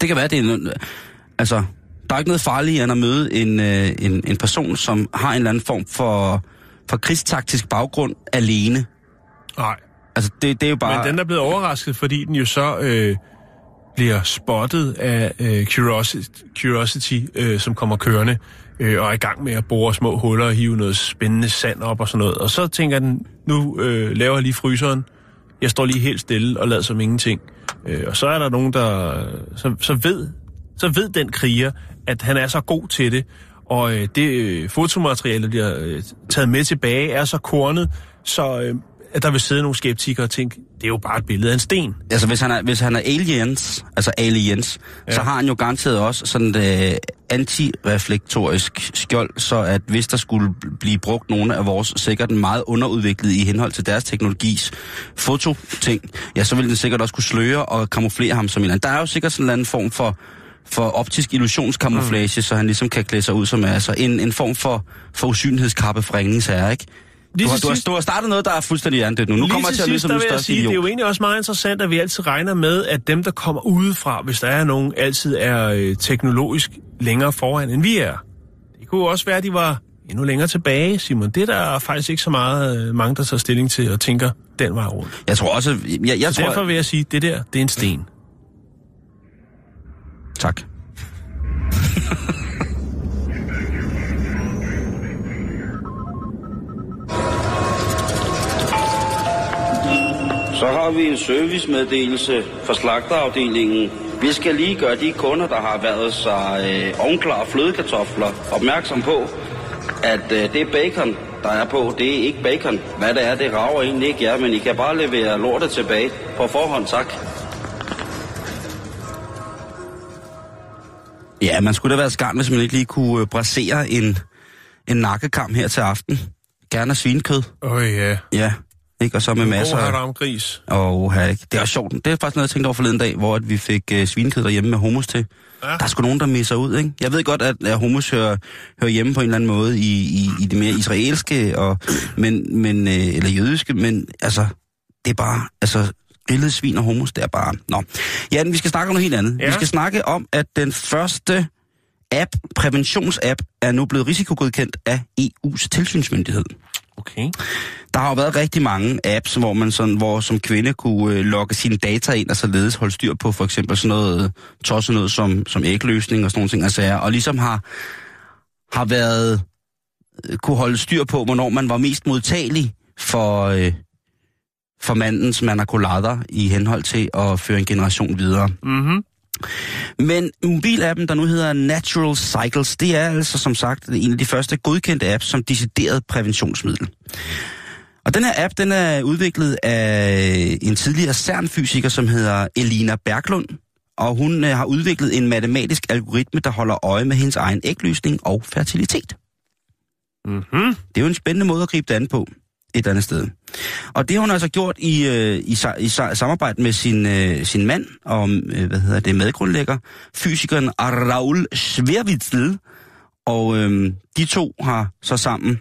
det kan være, det er... en- Altså, Der er ikke noget farligt end at møde en, øh, en, en person, som har en eller anden form for, for krigstaktisk baggrund alene. Nej. Altså, det, det er jo bare... Men den er blevet overrasket, fordi den jo så øh, bliver spottet af øh, Curiosity, Curiosity øh, som kommer kørende øh, og er i gang med at bore små huller og hive noget spændende sand op og sådan noget. Og så tænker den, nu øh, laver jeg lige fryseren. Jeg står lige helt stille og lader som ingenting. Øh, og så er der nogen, der så, så ved, så ved den kriger, at han er så god til det, og øh, det øh, fotomateriale, der bliver øh, taget med tilbage, er så kornet, så øh, at der vil sidde nogle skeptikere og tænke, det er jo bare et billede af en sten. Altså, hvis han er, hvis han er aliens, altså aliens, ja. så har han jo garanteret også sådan et øh, antireflektorisk skjold, så at hvis der skulle blive brugt nogle af vores sikkert meget underudviklede i henhold til deres teknologis fototing, ja, så vil den sikkert også kunne sløre og kamuflere ham som en eller Der er jo sikkert sådan en anden form for for optisk illusionskamuflage, mm. så han ligesom kan klæde sig ud som altså en, en form for, for usynlighedskappe for ringens herre, ikke? Du har, du, har, du har startet noget, der er fuldstændig andet nu. Nu kommer jeg til at lyde som en største sige, Det er jo egentlig også meget interessant, at vi altid regner med, at dem, der kommer udefra, hvis der er nogen, altid er øh, teknologisk længere foran, end vi er. Det kunne også være, at de var endnu længere tilbage, Simon. Det er der faktisk ikke så meget øh, mange, der tager stilling til og tænker den vej rundt. Jeg tror også... Jeg, jeg så tror, derfor vil jeg sige, at det der, det er en sten. Tak. Så har vi en servicemeddelelse fra slagterafdelingen. Vi skal lige gøre de kunder, der har været sig øh, ovnklar flødekartofler, opmærksom på, at øh, det bacon, der er på, det er ikke bacon. Hvad det er, det rager egentlig ikke jer, men I kan bare levere lortet tilbage. På forhånd, tak. Ja, man skulle da være skarn, hvis man ikke lige kunne øh, brasere en, en nakkekam her til aften. Gerne svinekød. Åh oh, ja. Ja, ikke? Og så med masser af... gris. Og det er også sjovt. Det er faktisk noget, jeg tænkte over forleden dag, hvor at vi fik uh, svinekød derhjemme med hummus til. Ja. Der er sgu nogen, der misser ud, ikke? Jeg ved godt, at, at hummus hører, hører hjemme på en eller anden måde i, i, i det mere israelske, og, men, men, øh, eller jødiske, men altså, det er bare, altså, grillet svin og hummus, det er bare... Nå. Ja, vi skal snakke om noget helt andet. Ja. Vi skal snakke om, at den første app, præventionsapp, er nu blevet risikogodkendt af EU's tilsynsmyndighed. Okay. Der har jo været rigtig mange apps, hvor man sådan, hvor som kvinde kunne øh, logge sine data ind og således holde styr på for eksempel sådan noget, tosset noget som, som ægløsning og sådan nogle ting, altså, og ligesom har, har været, øh, kunne holde styr på, hvornår man var mest modtagelig for, øh, for mandens manakulader i henhold til at føre en generation videre. Mm-hmm. Men mobilappen, der nu hedder Natural Cycles, det er altså som sagt en af de første godkendte apps som decideret præventionsmiddel. Og den her app, den er udviklet af en tidligere CERN-fysiker, som hedder Elina Berglund. Og hun øh, har udviklet en matematisk algoritme, der holder øje med hendes egen ægløsning og fertilitet. Mm-hmm. Det er jo en spændende måde at gribe det an på et andet sted. Og det har hun altså gjort i, øh, i, i samarbejde med sin, øh, sin mand og øh, hvad hedder det, medgrundlægger, fysikeren Raul Sverwitzel. Og øh, de to har så sammen,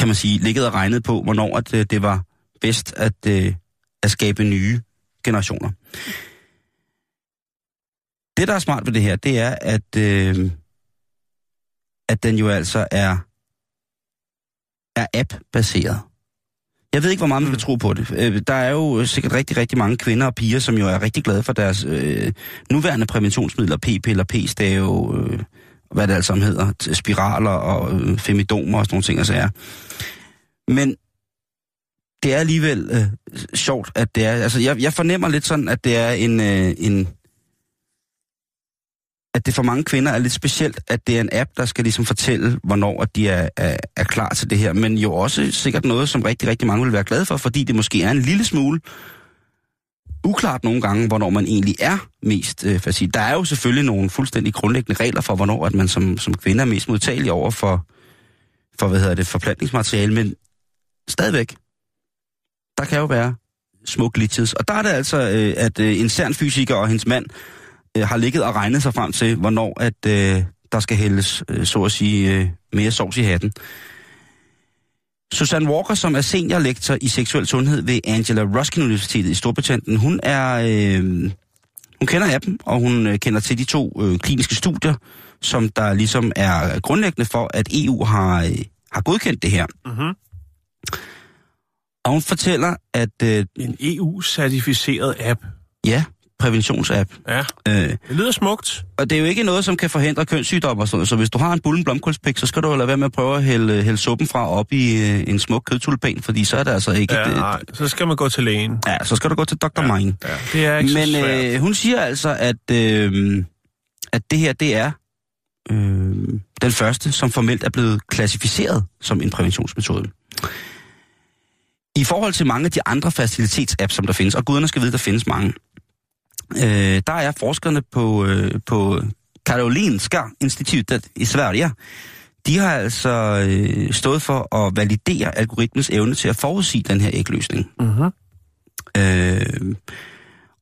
kan man sige, ligget og regnet på, hvornår at, øh, det var bedst at, øh, at skabe nye generationer. Det, der er smart ved det her, det er, at, øh, at den jo altså er er app-baseret. Jeg ved ikke, hvor meget man vil tro på det. Øh, der er jo sikkert rigtig, rigtig mange kvinder og piger, som jo er rigtig glade for deres øh, nuværende præventionsmidler, p-piller, p-stave, øh, hvad det altså hedder, spiraler og øh, femidomer og sådan nogle ting, altså er. Men det er alligevel øh, sjovt, at det er... Altså, jeg, jeg fornemmer lidt sådan, at det er en, øh, en, at det for mange kvinder er lidt specielt, at det er en app, der skal ligesom fortælle, hvornår at de er, er, er klar til det her. Men jo også sikkert noget, som rigtig, rigtig mange vil være glade for, fordi det måske er en lille smule uklart nogle gange, hvornår man egentlig er mest øh, facil. Der er jo selvfølgelig nogle fuldstændig grundlæggende regler for, hvornår at man som, som kvinde er mest modtagelig over for, for hvad hedder det, forplantningsmateriale, men stadigvæk, der kan jo være små glitches. Og der er det altså, øh, at øh, en CERN fysiker og hendes mand øh, har ligget og regnet sig frem til, hvornår at øh, der skal hældes, øh, så at sige, øh, mere sovs i hatten. Susanne Walker, som er seniorlektor i seksuel sundhed ved Angela Ruskin Universitetet i Storbritannien, hun er, øh, hun kender appen, og hun øh, kender til de to øh, kliniske studier, som der ligesom er grundlæggende for, at EU har, øh, har godkendt det her. Mm-hmm. Og hun fortæller, at øh, En EU-certificeret app. ja, præventionsapp. Ja, Øh, det lyder smukt. og det er jo ikke noget, som kan forhindre kønssygdomme og sådan noget. Så hvis du har en bullen blomkålspæk, så skal du jo lade være med at prøve at hælde, hælde suppen fra op i øh, en smuk kødtulipan, fordi så er det altså ikke... Ja, et, nej, så skal man gå til lægen. ja, så skal du gå til Dr. Ja. Mine. Ja, det er ikke Men øh, hun siger altså, at, øh, at det her, det er øh, den første, som formelt er blevet klassificeret som en præventionsmetode. I forhold til mange af de andre facilitetsapps, som der findes, og guderne skal vide, der findes mange, øh, der er forskerne på, øh, på Karolinska Institutet i Sverige, de har altså øh, stået for at validere algoritmens evne til at forudsige den her ægløsning. Mm-hmm. Øh,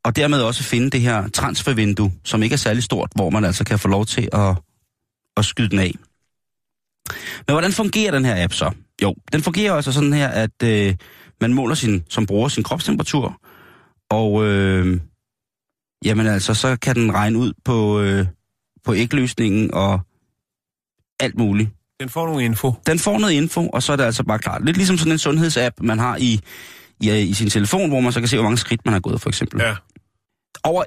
og dermed også finde det her transfervindue, som ikke er særlig stort, hvor man altså kan få lov til at, at skyde den af. Men hvordan fungerer den her app så? Jo, den fungerer altså sådan her, at øh, man måler sin, som bruger sin kropstemperatur, og øh, jamen altså, så kan den regne ud på, øh, på ægløsningen og alt muligt. Den får nogle info. Den får noget info, og så er det altså bare klart. Lidt ligesom sådan en sundhedsapp, man har i, i, i sin telefon, hvor man så kan se, hvor mange skridt man har gået, for eksempel. Ja. Over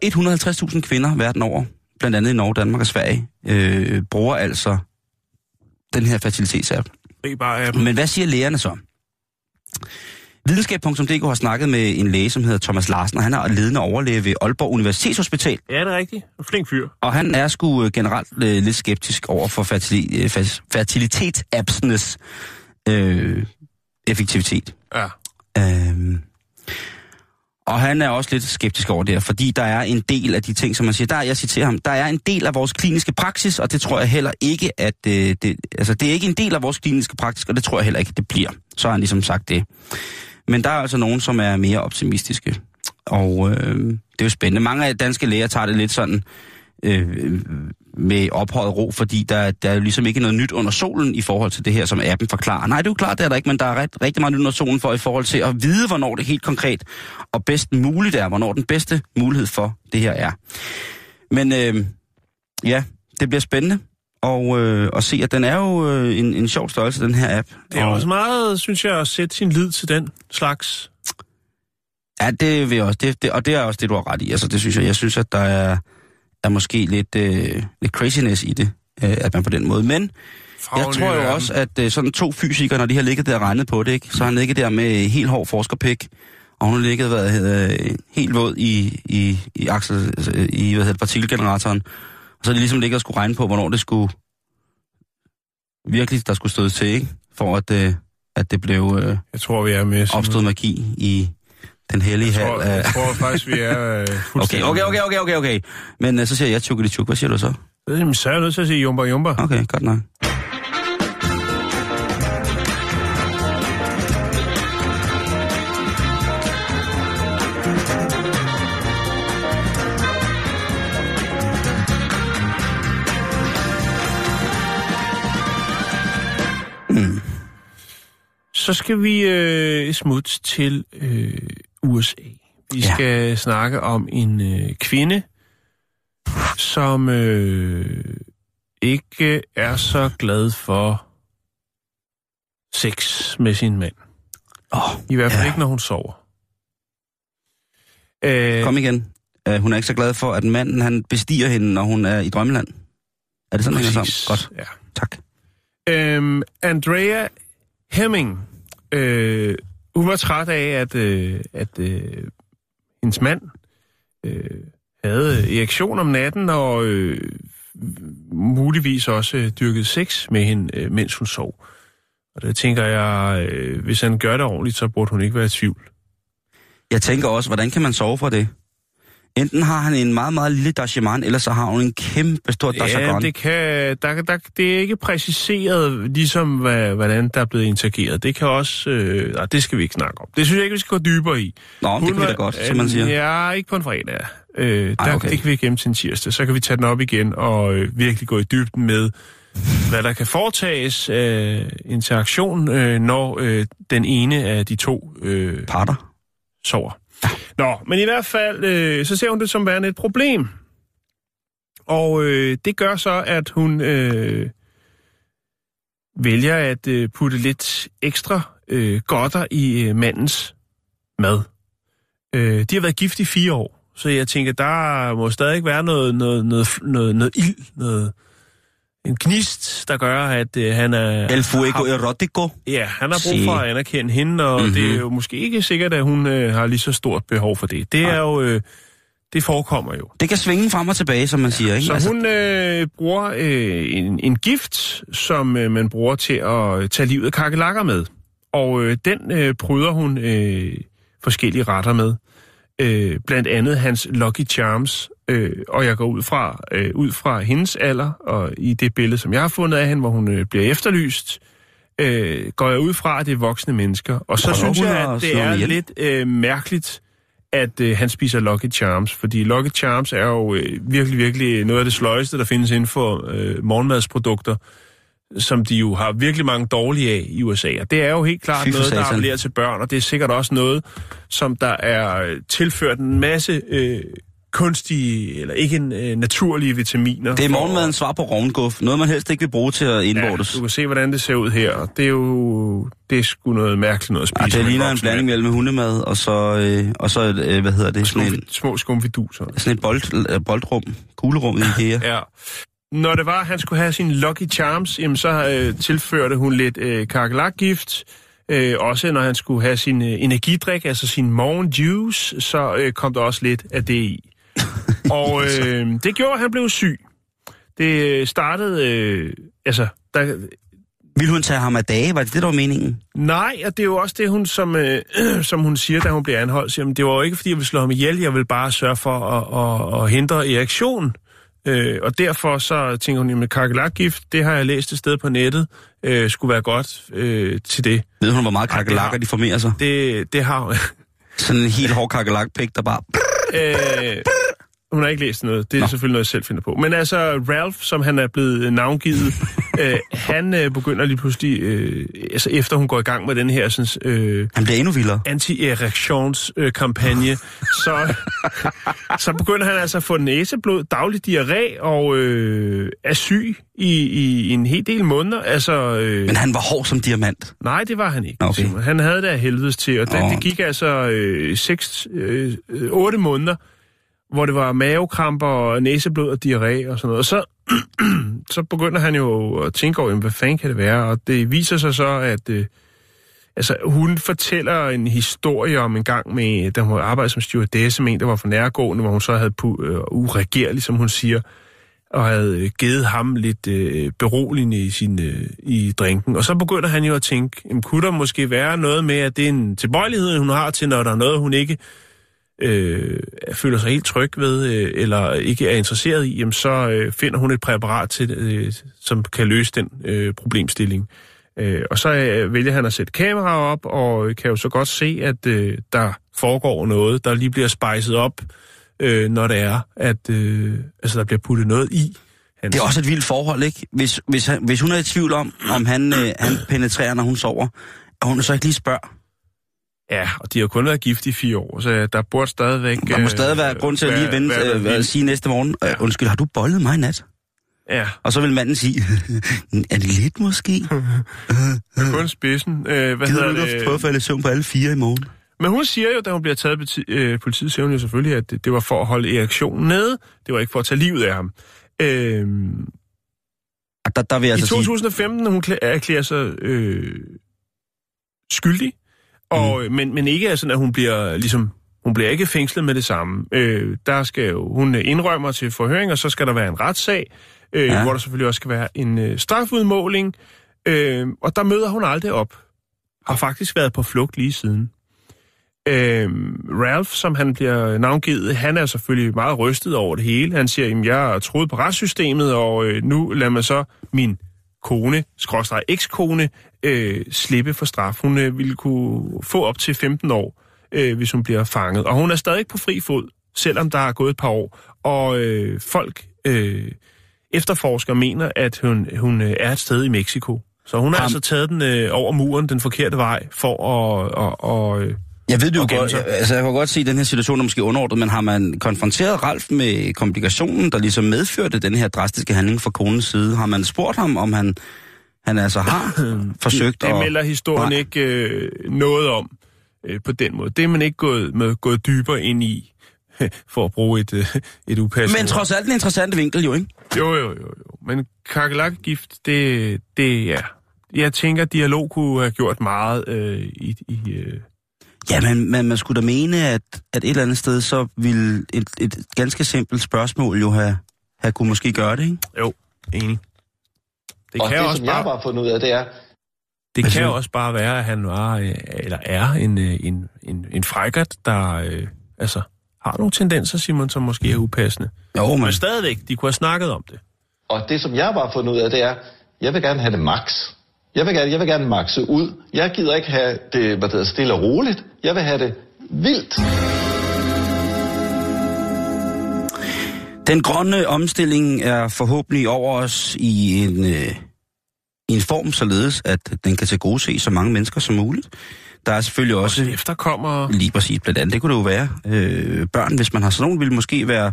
150.000 kvinder verden over, blandt andet i Norge, Danmark og Sverige, øh, bruger altså den her fertilitetsapp. Er. Men hvad siger lægerne så? Videnskab.dk har snakket med en læge, som hedder Thomas Larsen, og han er ledende overlæge ved Aalborg Universitetshospital. Ja, det er rigtigt. Flink fyr. Og han er sgu øh, generelt øh, lidt skeptisk over for fertili- øh, fertilitetsappsenes øh, effektivitet. Ja. Øhm, og han er også lidt skeptisk over det her, fordi der er en del af de ting, som man siger, der, jeg citerer ham, der er en del af vores kliniske praksis, og det tror jeg heller ikke, at øh, det, altså det er ikke en del af vores kliniske praksis, og det tror jeg heller ikke, det bliver. Så har han ligesom sagt det. Men der er altså nogen, som er mere optimistiske. Og øh, det er jo spændende. Mange af danske læger tager det lidt sådan øh, med ophøjet ro, fordi der, der er jo ligesom ikke noget nyt under solen i forhold til det her, som appen forklarer. Nej, det er jo klart, det er der ikke, men der er ret, rigtig meget nyt under solen for i forhold til at vide, hvornår det helt konkret og bedst muligt er, hvornår den bedste mulighed for det her er. Men øh, ja, det bliver spændende og, øh, at se, at den er jo øh, en, en sjov størrelse, den her app. Det er og, også meget, synes jeg, at sætte sin lid til den slags. Ja, det vil jeg også. Det, det, og det er også det, du har ret i. Altså, det synes jeg. Jeg synes, at der er, er måske lidt, øh, lidt craziness i det, øh, at man på den måde. Men jeg Faglige tror jo også, at øh, sådan to fysikere, når de har ligget der og regnet på det, ikke, så har han ligget der med helt hård forskerpæk, og hun har ligget hvad hedder, helt våd i, i, i, aksel, altså, i hvad hedder, partikelgeneratoren. Og så de ligesom ligget og skulle regne på, hvornår det skulle virkelig, der skulle støde til, ikke? For at, øh, at det blev øh, Jeg tror, vi er med. Opstået magi i den hellige Jeg hal. tror, af- jeg tror faktisk, vi er øh, Okay, okay, okay, okay, okay, okay. Men uh, så siger jeg tjukkeli tjuk. Hvad siger du så? Jamen, så er jeg nødt til at sige jumper jumper. Okay, godt nok. Så skal vi øh, smutte til øh, USA. Vi Ja. skal snakke om en øh, kvinde, som øh, ikke er så glad for sex med sin mand. Åh, I hvert fald Ja. ikke, når hun sover. Øh, kom igen. Uh, hun er ikke så glad for, at manden han bestiger hende, når hun er i drømmeland. Er det sådan, det hænger sammen? præcis. Godt, Ja. tak. Øhm, Andrea Hemming, øh, hun var træt af, at, øh, at øh, hendes mand øh, havde erektion om natten, og øh, muligvis også øh, dyrkede sex med hende, øh, mens hun sov. Og der tænker jeg, øh, hvis han gør det ordentligt, så burde hun ikke være i tvivl. Jeg tænker også, hvordan kan man sove fra det? Enten har han en meget, meget lille dashimand, eller så har hun en kæmpe stor Ja, dashagon. det, kan, der, der, det er ikke præciseret, ligesom hvad, hvordan der er blevet interageret. Det kan også... Øh, nej, det skal vi ikke snakke om. Det synes jeg ikke, vi skal gå dybere i. Nå, det kan vi da var- godt, som man siger. Ja, ikke på en fredag. Øh, der, okay. Det kan vi gemme til en tirsdag. Så kan vi tage den op igen og øh, virkelig gå i dybden med, hvad der kan foretages af interaktion, øh, når øh, den ene af de to øh, Parter. sover. Nå, men i hvert fald, øh, så ser hun det som værende et problem. Og øh, det gør så, at hun øh, vælger at øh, putte lidt ekstra øh, godter i øh, mandens mad. Øh, de har været gift i fire år, så jeg tænker, der må stadig være noget, noget, noget, noget, noget ild, noget, en gnist, der gør, at øh, han er... El fuego har, erotico. Ja, han har brug for at anerkende hende, og mm-hmm. det er jo måske ikke sikkert, at hun øh, har lige så stort behov for det. Det er jo... Øh, det forekommer jo. Det kan svinge frem og tilbage, som man siger. Ikke? Så altså... hun øh, bruger øh, en, en gift, som øh, man bruger til at tage livet af kakelakker med. Og øh, den øh, bryder hun øh, forskellige retter med. Øh, blandt andet hans Lucky Charms. Øh, og jeg går ud fra, øh, ud fra hendes alder, og i det billede, som jeg har fundet af hende, hvor hun øh, bliver efterlyst, øh, går jeg ud fra, at det er voksne mennesker. Og så Prøver synes jeg, at det er lidt øh, mærkeligt, at øh, han spiser Lucky Charms, fordi Lucky Charms er jo øh, virkelig, virkelig noget af det sløjeste, der findes inden for øh, morgenmadsprodukter, som de jo har virkelig mange dårlige af i USA. Og det er jo helt klart Fy noget, der appellerer til børn, og det er sikkert også noget, som der er øh, tilført en masse øh, kunstige, eller ikke en, øh, naturlige vitaminer. Det er morgenmadens svar på rovnguf. Noget, man helst ikke vil bruge til at Ja, indvortes. du kan se, hvordan det ser ud her. Det er jo det er sgu noget mærkeligt noget at spise. Ja, det ligner en blanding mellem hundemad og så, øh, og så øh, hvad hedder det, sådan, en, Små, små skumfiduser. sådan et bold, øh, boldrum, kuglerum i IKEA. Ja. Når det var, at han skulle have sin Lucky Charms, jamen, så øh, tilførte hun lidt øh, kakelakgift. Øh, også når han skulle have sin øh, energidrik, altså sin morgenjuice, så øh, kom der også lidt af det i. Og øh, det gjorde, at han blev syg. Det øh, startede, øh, altså, der, Vil hun tage ham af dage? Var det det, der var meningen? Nej, og det er jo også det, hun, som, øh, som hun siger, da hun bliver anholdt. Siger, "Men det var jo ikke, fordi jeg ville slå ham ihjel. Jeg vil bare sørge for at, at, at hindre erektion. Øh, og derfor så tænker hun, at kakelakgift, det har jeg læst et sted på nettet, øh, skulle være godt øh, til det. Ved hun, hvor meget kakelakker de formerer sig? Det, det har hun. Sådan en helt hård kakelakpæk, der bare... øh, hun har ikke læst noget. Det er Nå. Selvfølgelig noget, jeg selv finder på. Men altså, Ralph, som han er blevet navngivet, øh, han øh, begynder lige pludselig, øh, altså efter hun går i gang med den her sådan, øh, Han bliver endnu vildere. anti-erektionskampagne, så, så begynder han altså at få næseblod, daglig diarré og øh, er syg i, i, i en hel del måneder. Altså, øh, Men han var hård som diamant. nej, det var han ikke. Okay. Han havde det af helvedes til, og det, Åh. det gik altså øh, 6, øh, 8 måneder, hvor det var mavekramper og næseblod og diarré og sådan noget. Og så, så begynder han jo at tænke over, jamen, hvad fanden kan det være? Og det viser sig så, at øh, altså, hun fortæller en historie om en gang med, da hun arbejdede som stewardesse med en, der var for nærgående, hvor hun så havde pu- øh, uregerlig, som hun siger, og havde øh, givet ham lidt øh, beroligende i, sin, øh, i drinken. Og så begynder han jo at tænke, jamen, kunne der måske være noget med, at det er en tilbøjelighed, hun har til, når der er noget, hun ikke øh, føler sig helt tryg ved, øh, eller ikke er interesseret i, jamen, så øh, finder hun et præparat, til, øh, som kan løse den øh, problemstilling. Øh, og så øh, vælger han at sætte kameraer op, og øh, kan jo så godt se, at øh, der foregår noget, der lige bliver spejset op, øh, når det er, at øh, altså, der bliver puttet noget i. Hans, Det er også et vildt forhold, ikke? Hvis, hvis, han, hvis hun er i tvivl om, om han, øh, han penetrerer, når hun sover, og hun så ikke lige spørger. Ja, og de har kun været gift i fire år, så der burde stadigvæk... Der må stadig være grund til at lige vente, være, øh, sige næste morgen, øh, undskyld, har du bollet mig i nat? Ja, Og så vil manden sige, er det lidt måske? kun spidsen. Øh, hvad Gider du ikke at prøve at falde i søvn på alle fire i morgen? Men hun siger jo, da hun bliver taget af øh, politiet, siger hun jo selvfølgelig, at det, det var for at holde erektionen nede. Det var ikke for at tage livet af ham. Øh, Og Der, der vil jeg I altså sige, 2015, hun klæ- erklærer sig øh, skyldig, og, mm. men, men ikke er sådan, at hun bliver ligesom hun bliver ikke fængslet med det samme. Øh, der skal jo, hun indrømmer til forhøring, og så skal der være en retssag, øh, Ja. hvor der selvfølgelig også skal være en øh, strafudmåling, øh, og der møder hun aldrig op. Har faktisk været på flugt lige siden. Øh, Ralph, som han bliver navngivet, han er selvfølgelig meget rystet over det hele. Han siger, at jeg har troet på retssystemet, og øh, nu lader man så min kone, skråstreg ekskone, øh, slippe for straf. Hun øh, ville kunne få op til 15 år, øh, hvis hun bliver fanget. Og hun er stadig på fri fod, selvom der er gået et par år. Og øh, folk, øh, efterforskere, mener, at hun, hun øh, er et sted i Mexico. Så hun har Ham- altså taget den øh, over muren den forkerte vej for at... at, at øh, Jeg ved det jo godt, sig. altså jeg kan godt se, at den her situation er måske underordnet, men har man konfronteret Ralf med komplikationen, der ligesom medførte den her drastiske handling fra konens side? Har man spurgt ham, om han, han altså har forsøgt det, det at... melder historien Nej. ikke øh, noget om øh, på den måde. Det er man ikke gået, med, gået dybere ind i, for at bruge et, øh, et upassende Men trods alt en interessant vinkel jo, ikke? Jo, jo, jo, jo. Men kakelakgift, det, det er... Jeg tænker, dialog kunne have gjort meget øh, i... i øh, Ja, men, men man skulle da mene, at, at et eller andet sted, så ville et, et ganske simpelt spørgsmål jo have, have kunne måske gøre det, ikke? jo, enig. Det og kan det, også som jeg bare... bare har fundet ud af, det er, Det kan du? også bare være, at han var, øh, eller er en, øh, en, en, en frækkert, der øh, altså, har nogle tendenser, Simon, som måske er upassende. Jo, men... Men stadigvæk, de kunne have snakket om det. og det, som jeg bare har fundet ud af, det er, jeg vil gerne have det max. Jeg vil gerne, jeg vil gerne maxe ud. Jeg gider ikke have det hvad det hedder, stille og roligt. Jeg vil have det vildt. Den grønne omstilling er forhåbentlig over os i en, øh, i en form således, at den kan tilgodese så mange mennesker som muligt. Der er selvfølgelig også Efterkommer... lige præcis blandt andet, det kunne det jo være, øh, børn, hvis man har sådan nogen, ville måske være...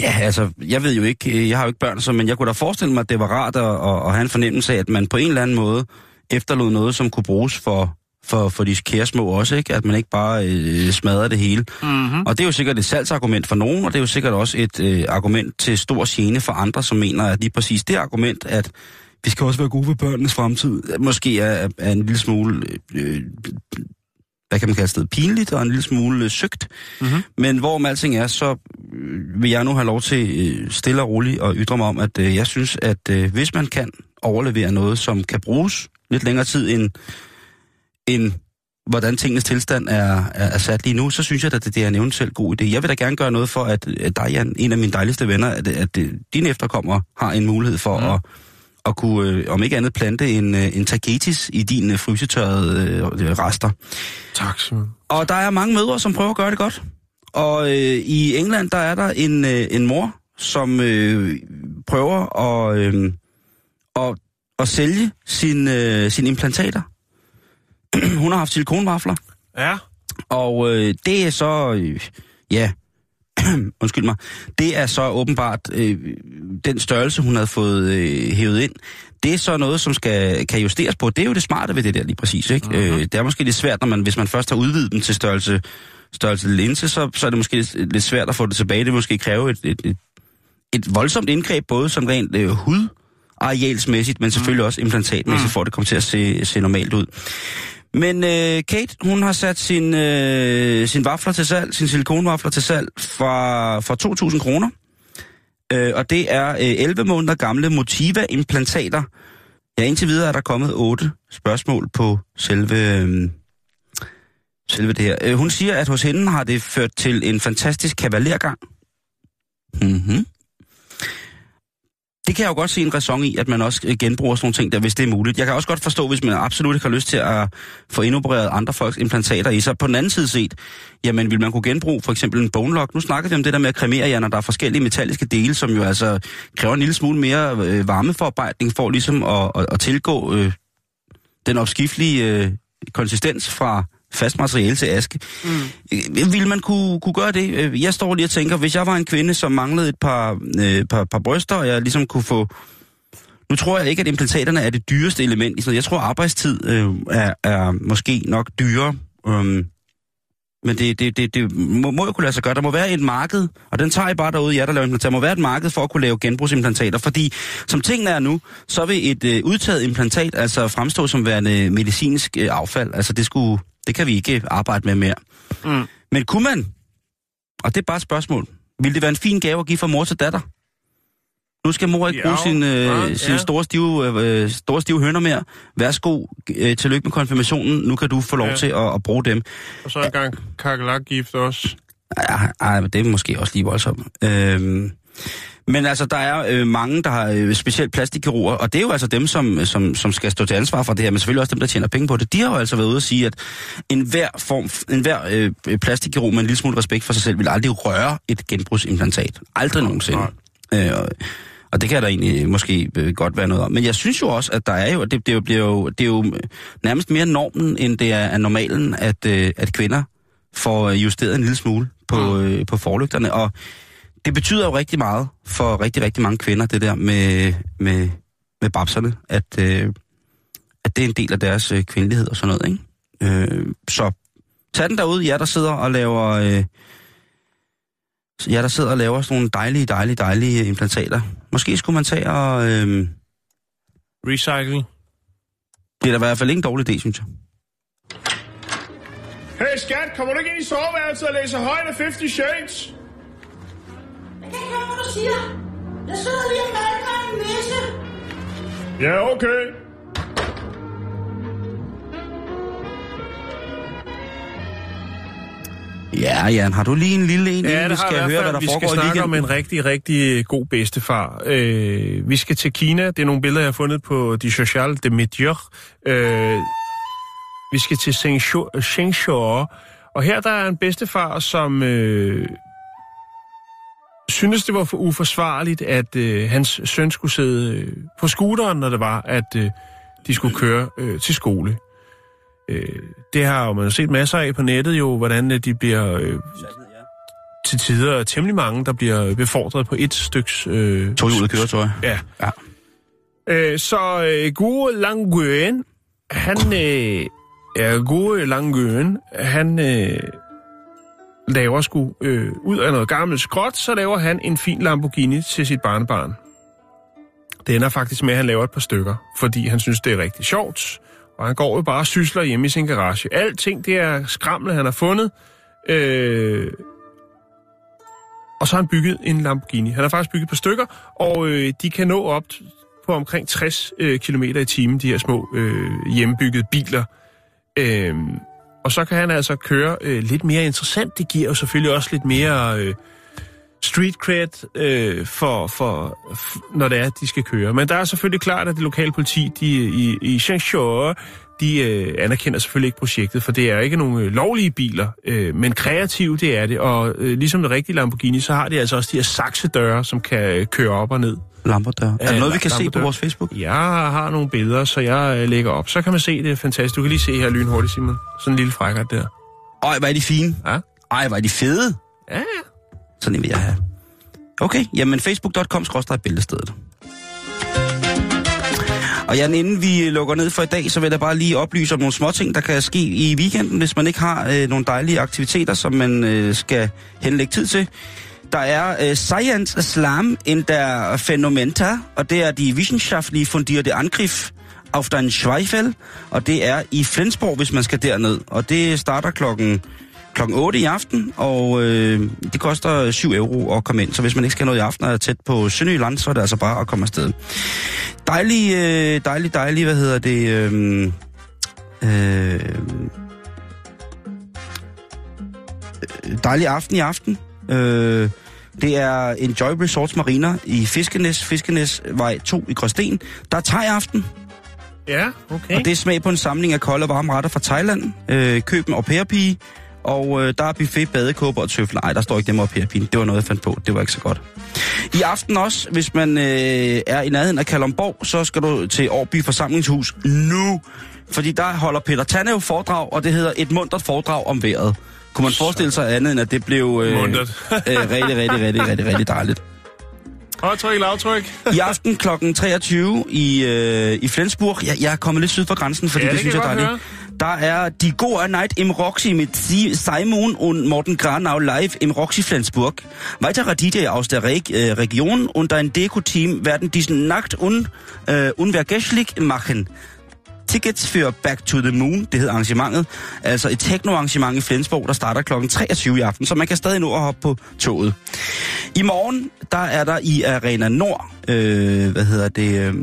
Ja, altså, jeg ved jo ikke, øh, jeg har jo ikke børn, så, men jeg kunne da forestille mig, at det var rart at, at, at have en fornemmelse af, at man på en eller anden måde efterlod noget, som kunne bruges for, for, for de kære små også, ikke? At man ikke bare øh, smadrer det hele. Mm-hmm. Og det er jo sikkert et salgsargument for nogen, og det er jo sikkert også et øh, argument til stor gene for andre, som mener, at lige præcis det argument, at vi skal også være gode ved børnenes fremtid, måske er, er en lille smule, øh, hvad kan man kalde det, pinligt og en lille smule øh, søgt. Mhm. Men hvorom alting er, så øh, vil jeg nu have lov til øh, stille og roligt at ytre mig om, at øh, jeg synes, at øh, hvis man kan overlevere noget, som kan bruges lidt længere tid end, end hvordan tingenes tilstand er, er, er sat lige nu, så synes jeg, at det, det er en eventuelt god idé. Jeg vil da gerne gøre noget for, at, at dig, Jan, en af mine dejligste venner, at, at, at dine efterkommere har en mulighed for mm. at, at kunne, øh, om ikke andet, plante en, øh, en tagetis i dine frysetørrede øh, rester. Tak, Simon. Og der er mange mødre, som prøver at gøre det godt. Og øh, i England, der er der en, øh, en mor, som øh, prøver at, øh, at, at sælge sin, øh, sine implantater. Hun har haft silikonvafler, Ja, og øh, det er så, øh, ja, undskyld mig, det er så åbenbart øh, den størrelse, hun havde fået øh, hævet ind. Det er så noget, som skal, kan justeres på. Det er jo det smarte ved det der lige præcis. Ikke? Mm-hmm. Øh, det er måske lidt svært, når man, hvis man først har udvidet den til størrelse, størrelse linse, så, så er det måske lidt, lidt svært at få det tilbage. Det måske kræve et, et, et, et voldsomt indgreb, både som rent øh, hud, arealsmæssigt, men selvfølgelig også implantatmæssigt, for at det kommer til at se, se normalt ud. Men øh, Kate, hun har sat sin, øh, sin vafler til salg, sin silikonvafler til salg fra, for 2.000 kroner. Øh, og det er øh, 11 måneder gamle Motiva-implantater. Ja, indtil videre er der kommet otte spørgsmål på selve, øh, selve det her. Øh, hun siger, at hos hende har det ført til en fantastisk kavalergang. Mhm. Det kan jeg jo godt se en ræson i, at man også øh, genbruger sådan nogle ting der, hvis det er muligt. Jeg kan også godt forstå, hvis man absolut ikke har lyst til at få indopereret andre folks implantater i sig. På den anden side set, jamen vil man kunne genbruge for eksempel en bone lock. Nu snakker vi om det der med at kremere, jer, når der er forskellige metalliske dele, som jo altså kræver en lille smule mere øh, varmeforarbejdning for ligesom at, at, at tilgå øh, den opskiftelige øh, konsistens fra fast materiale til aske. Mm. Vil man kunne, kunne gøre det? Jeg står lige og tænker, hvis jeg var en kvinde, som manglede et par, øh, par, par bryster, og jeg ligesom kunne få... Nu tror jeg ikke, at implantaterne er det dyreste element. i sådan noget. Jeg tror, arbejdstid øh, er, er måske nok dyrere. Um, men det, det, det, det må, må jo kunne lade sig gøre. Der må være et marked, og den tager I bare derude, jer der laver implantater. Der må være et marked for at kunne lave genbrugsimplantater, fordi som tingene er nu, så vil et øh, udtaget implantat altså fremstå som værende medicinsk øh, affald. Altså det, skulle, det kan vi ikke arbejde med mere. Mm. Men kunne man, og det er bare et spørgsmål, ville det være en fin gave at give fra mor til datter? Nu skal mor ikke bruge sin, øh, ja, sine ja. store stive, øh, store stive hønder mere. Værsgo, øh, tillykke med konfirmationen. Nu kan du få lov Ja. til at, at bruge dem. og så en gang kakelakgift også. Ej, ej, det er måske også lige voldsomt. Øhm, men altså, der er øh, mange, der har øh, specielt plastikkirurger, og det er jo altså dem, som, som, som skal stå til ansvar for det her, men selvfølgelig også dem, der tjener penge på det. De har jo altså været ude at sige, at enhver form, enhver øh, plastikkirurg med en lille smule respekt for sig selv, vil aldrig røre et genbrugsimplantat. Aldrig nogensinde. Øh, og, Og det kan der egentlig måske øh, godt være noget om. Men jeg synes jo også, at der er jo, det, det, er jo, det, er jo, er nærmest mere normen, end det er normalen, at, øh, at kvinder får justeret en lille smule på, øh, på forlygterne. Og det betyder jo rigtig meget for rigtig, rigtig mange kvinder, det der med, med, med babserne, at, øh, at det er en del af deres øh, kvindelighed og sådan noget, ikke? Øh, så tag den derude, jer der sidder og laver... Øh, jer der sidder og laver sådan nogle dejlige, dejlige, dejlige implantater. Måske skulle man tage og... Øh, Recycle. det er da i hvert fald ikke en dårlig idé, synes jeg. Hey skat, kommer du ikke ind i soveværelset og læser højt af 50 Shades? Siger. Jeg sidder lige og malker en nisse. Ja, okay. Ja, Jan, har du lige en lille en, Ja, vi det har skal høre, hvad der Vi skal foregår i snakke om en rigtig, rigtig god bedstefar. Øh, vi skal til Kina. Det er nogle billeder, jeg har fundet på De Sociale de Medier. Øh, vi skal til Shenzhou- Shenzhou. Og her der er en bedstefar, som øh, synes, det var for uforsvarligt, at øh, hans søn skulle sidde øh, på scooteren, når det var, at øh, de skulle køre øh, til skole. Øh, det har jo man jo set masser af på nettet jo, hvordan øh, de bliver øh, til tider temmelig mange, der bliver befordret på et styks... Øh, Tohjulet køretøj. Ja. Ja. Øh, så øh, gode Langøen, han... Øh, ja, gode Langøen, han øh, laver sgu øh, ud af noget gammelt skråt, så laver han en fin Lamborghini til sit barnebarn. Det ender faktisk med, at han laver et par stykker, fordi han synes, det er rigtig sjovt. Og han går jo bare og sysler hjemme i sin garage. Alting, det er skramle, han har fundet. Øh, og så har han bygget en Lamborghini. Han har faktisk bygget et par stykker, og øh, de kan nå op på omkring 60 øh, km i timen, de her små øh, hjemmebyggede biler. Øh, og så kan han altså køre øh, lidt mere interessant. Det giver jo selvfølgelig også lidt mere øh, street cred, øh, for, for, f- når det er, at de skal køre. Men der er selvfølgelig klart, at det lokale politi de, i, i Shenzhou, de øh, anerkender selvfølgelig ikke projektet, for det er ikke nogle øh, lovlige biler, øh, men kreative det er det. Og øh, ligesom det rigtige Lamborghini, så har de altså også de her saksedøre, som kan øh, køre op og ned. Lamperdør. Er der noget, vi kan se på vores Facebook? Jeg har nogle billeder, så jeg øh, lægger op. Så kan man se, det er fantastisk. Du kan lige se her lynhurtigt, Simon. Sådan en lille frækkert der. Ej, hvor er de fine. Ja? Ej, hvor er de fede. Ja, ja. Sådan en vil jeg have. Okay, jamen facebook.com bæltestedet. Og Jan, inden vi lukker ned for i dag, så vil jeg bare lige oplyse om nogle småting, der kan ske i weekenden, hvis man ikke har øh, nogle dejlige aktiviteter, som man øh, skal henlægge tid til. Der er øh, Science Islam in der Phänomenta, og det er de wissenschaftlige fundierte Angriff auf den Schweifel, og det er i Flensborg, hvis man skal derned. Og det starter klokken klokken 8 i aften, og øh, det koster 7 euro at komme ind. Så hvis man ikke skal noget i aften og er tæt på Sønderjylland, så er det altså bare at komme afsted. Dejlig, øh, dejlig, dejlig, hvad hedder det? Øh, øh, dejlig aften i aften. Øh, det er Enjoy Resorts Marina i Fiskenes, Fiskenes vej 2 i Gråsten. Der er thai-aften, Ja, okay. og det er smag på en samling af kolde og varme retter fra Thailand. Øh, køb en au pair-pige, og øh, der er buffet, badekåber og tøfler. Nej, der står ikke dem au pair-pigen. Det var noget, jeg fandt på. Det var ikke så godt. I aften også, hvis man øh, er i nærheden af Kalumborg, så skal du til Årby Forsamlingshus nu. Fordi der holder Peter Tannev foredrag, og det hedder Et mundret foredrag om vejret. Kunne man forestille sig andet, end at det blev øh, Muntert. øh, rigtig, rigtig, rigtig, rigtig, rigtig dejligt. Højtryk, lavtryk. I aften kl. 23 i, øh, i Flensburg. Jeg, jeg er kommet lidt syd for grænsen, fordi Ja, det, det synes jeg er dejligt. godt der er Die Goa Night im Roxy mit Simon und Morten Granau live im Roxy Flensburg. Weitere DJ aus der Reg äh, Region und ein Deko-Team werden diesen Nacht un, øh, äh, unvergesslich machen. Tickets for Back to the Moon, det hedder arrangementet. Altså et techno-arrangement i Flensborg, der starter kl. 23 i aften, så man kan stadig nå at hoppe på toget. I morgen, der er der i Arena Nord, øh, hvad hedder det, øh,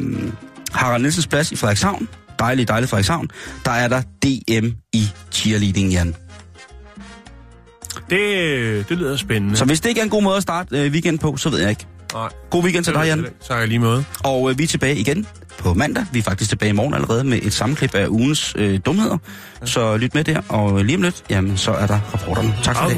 Harald Nielsens plads i Frederikshavn. Dejlig, dejlig Frederikshavn. Der er der DM i cheerleading, Jan. Det, det lyder spændende. Så hvis det ikke er en god måde at starte øh, weekend på, så ved jeg ikke. Nej, God weekend til dig, Jan. Så jeg lige måde. Og øh, vi er tilbage igen på mandag. Vi er faktisk tilbage i morgen allerede med et sammenklip af ugens øh, dumheder. Så lyt med der, og lige om lidt, jamen, så er der rapporterne. Tak for det.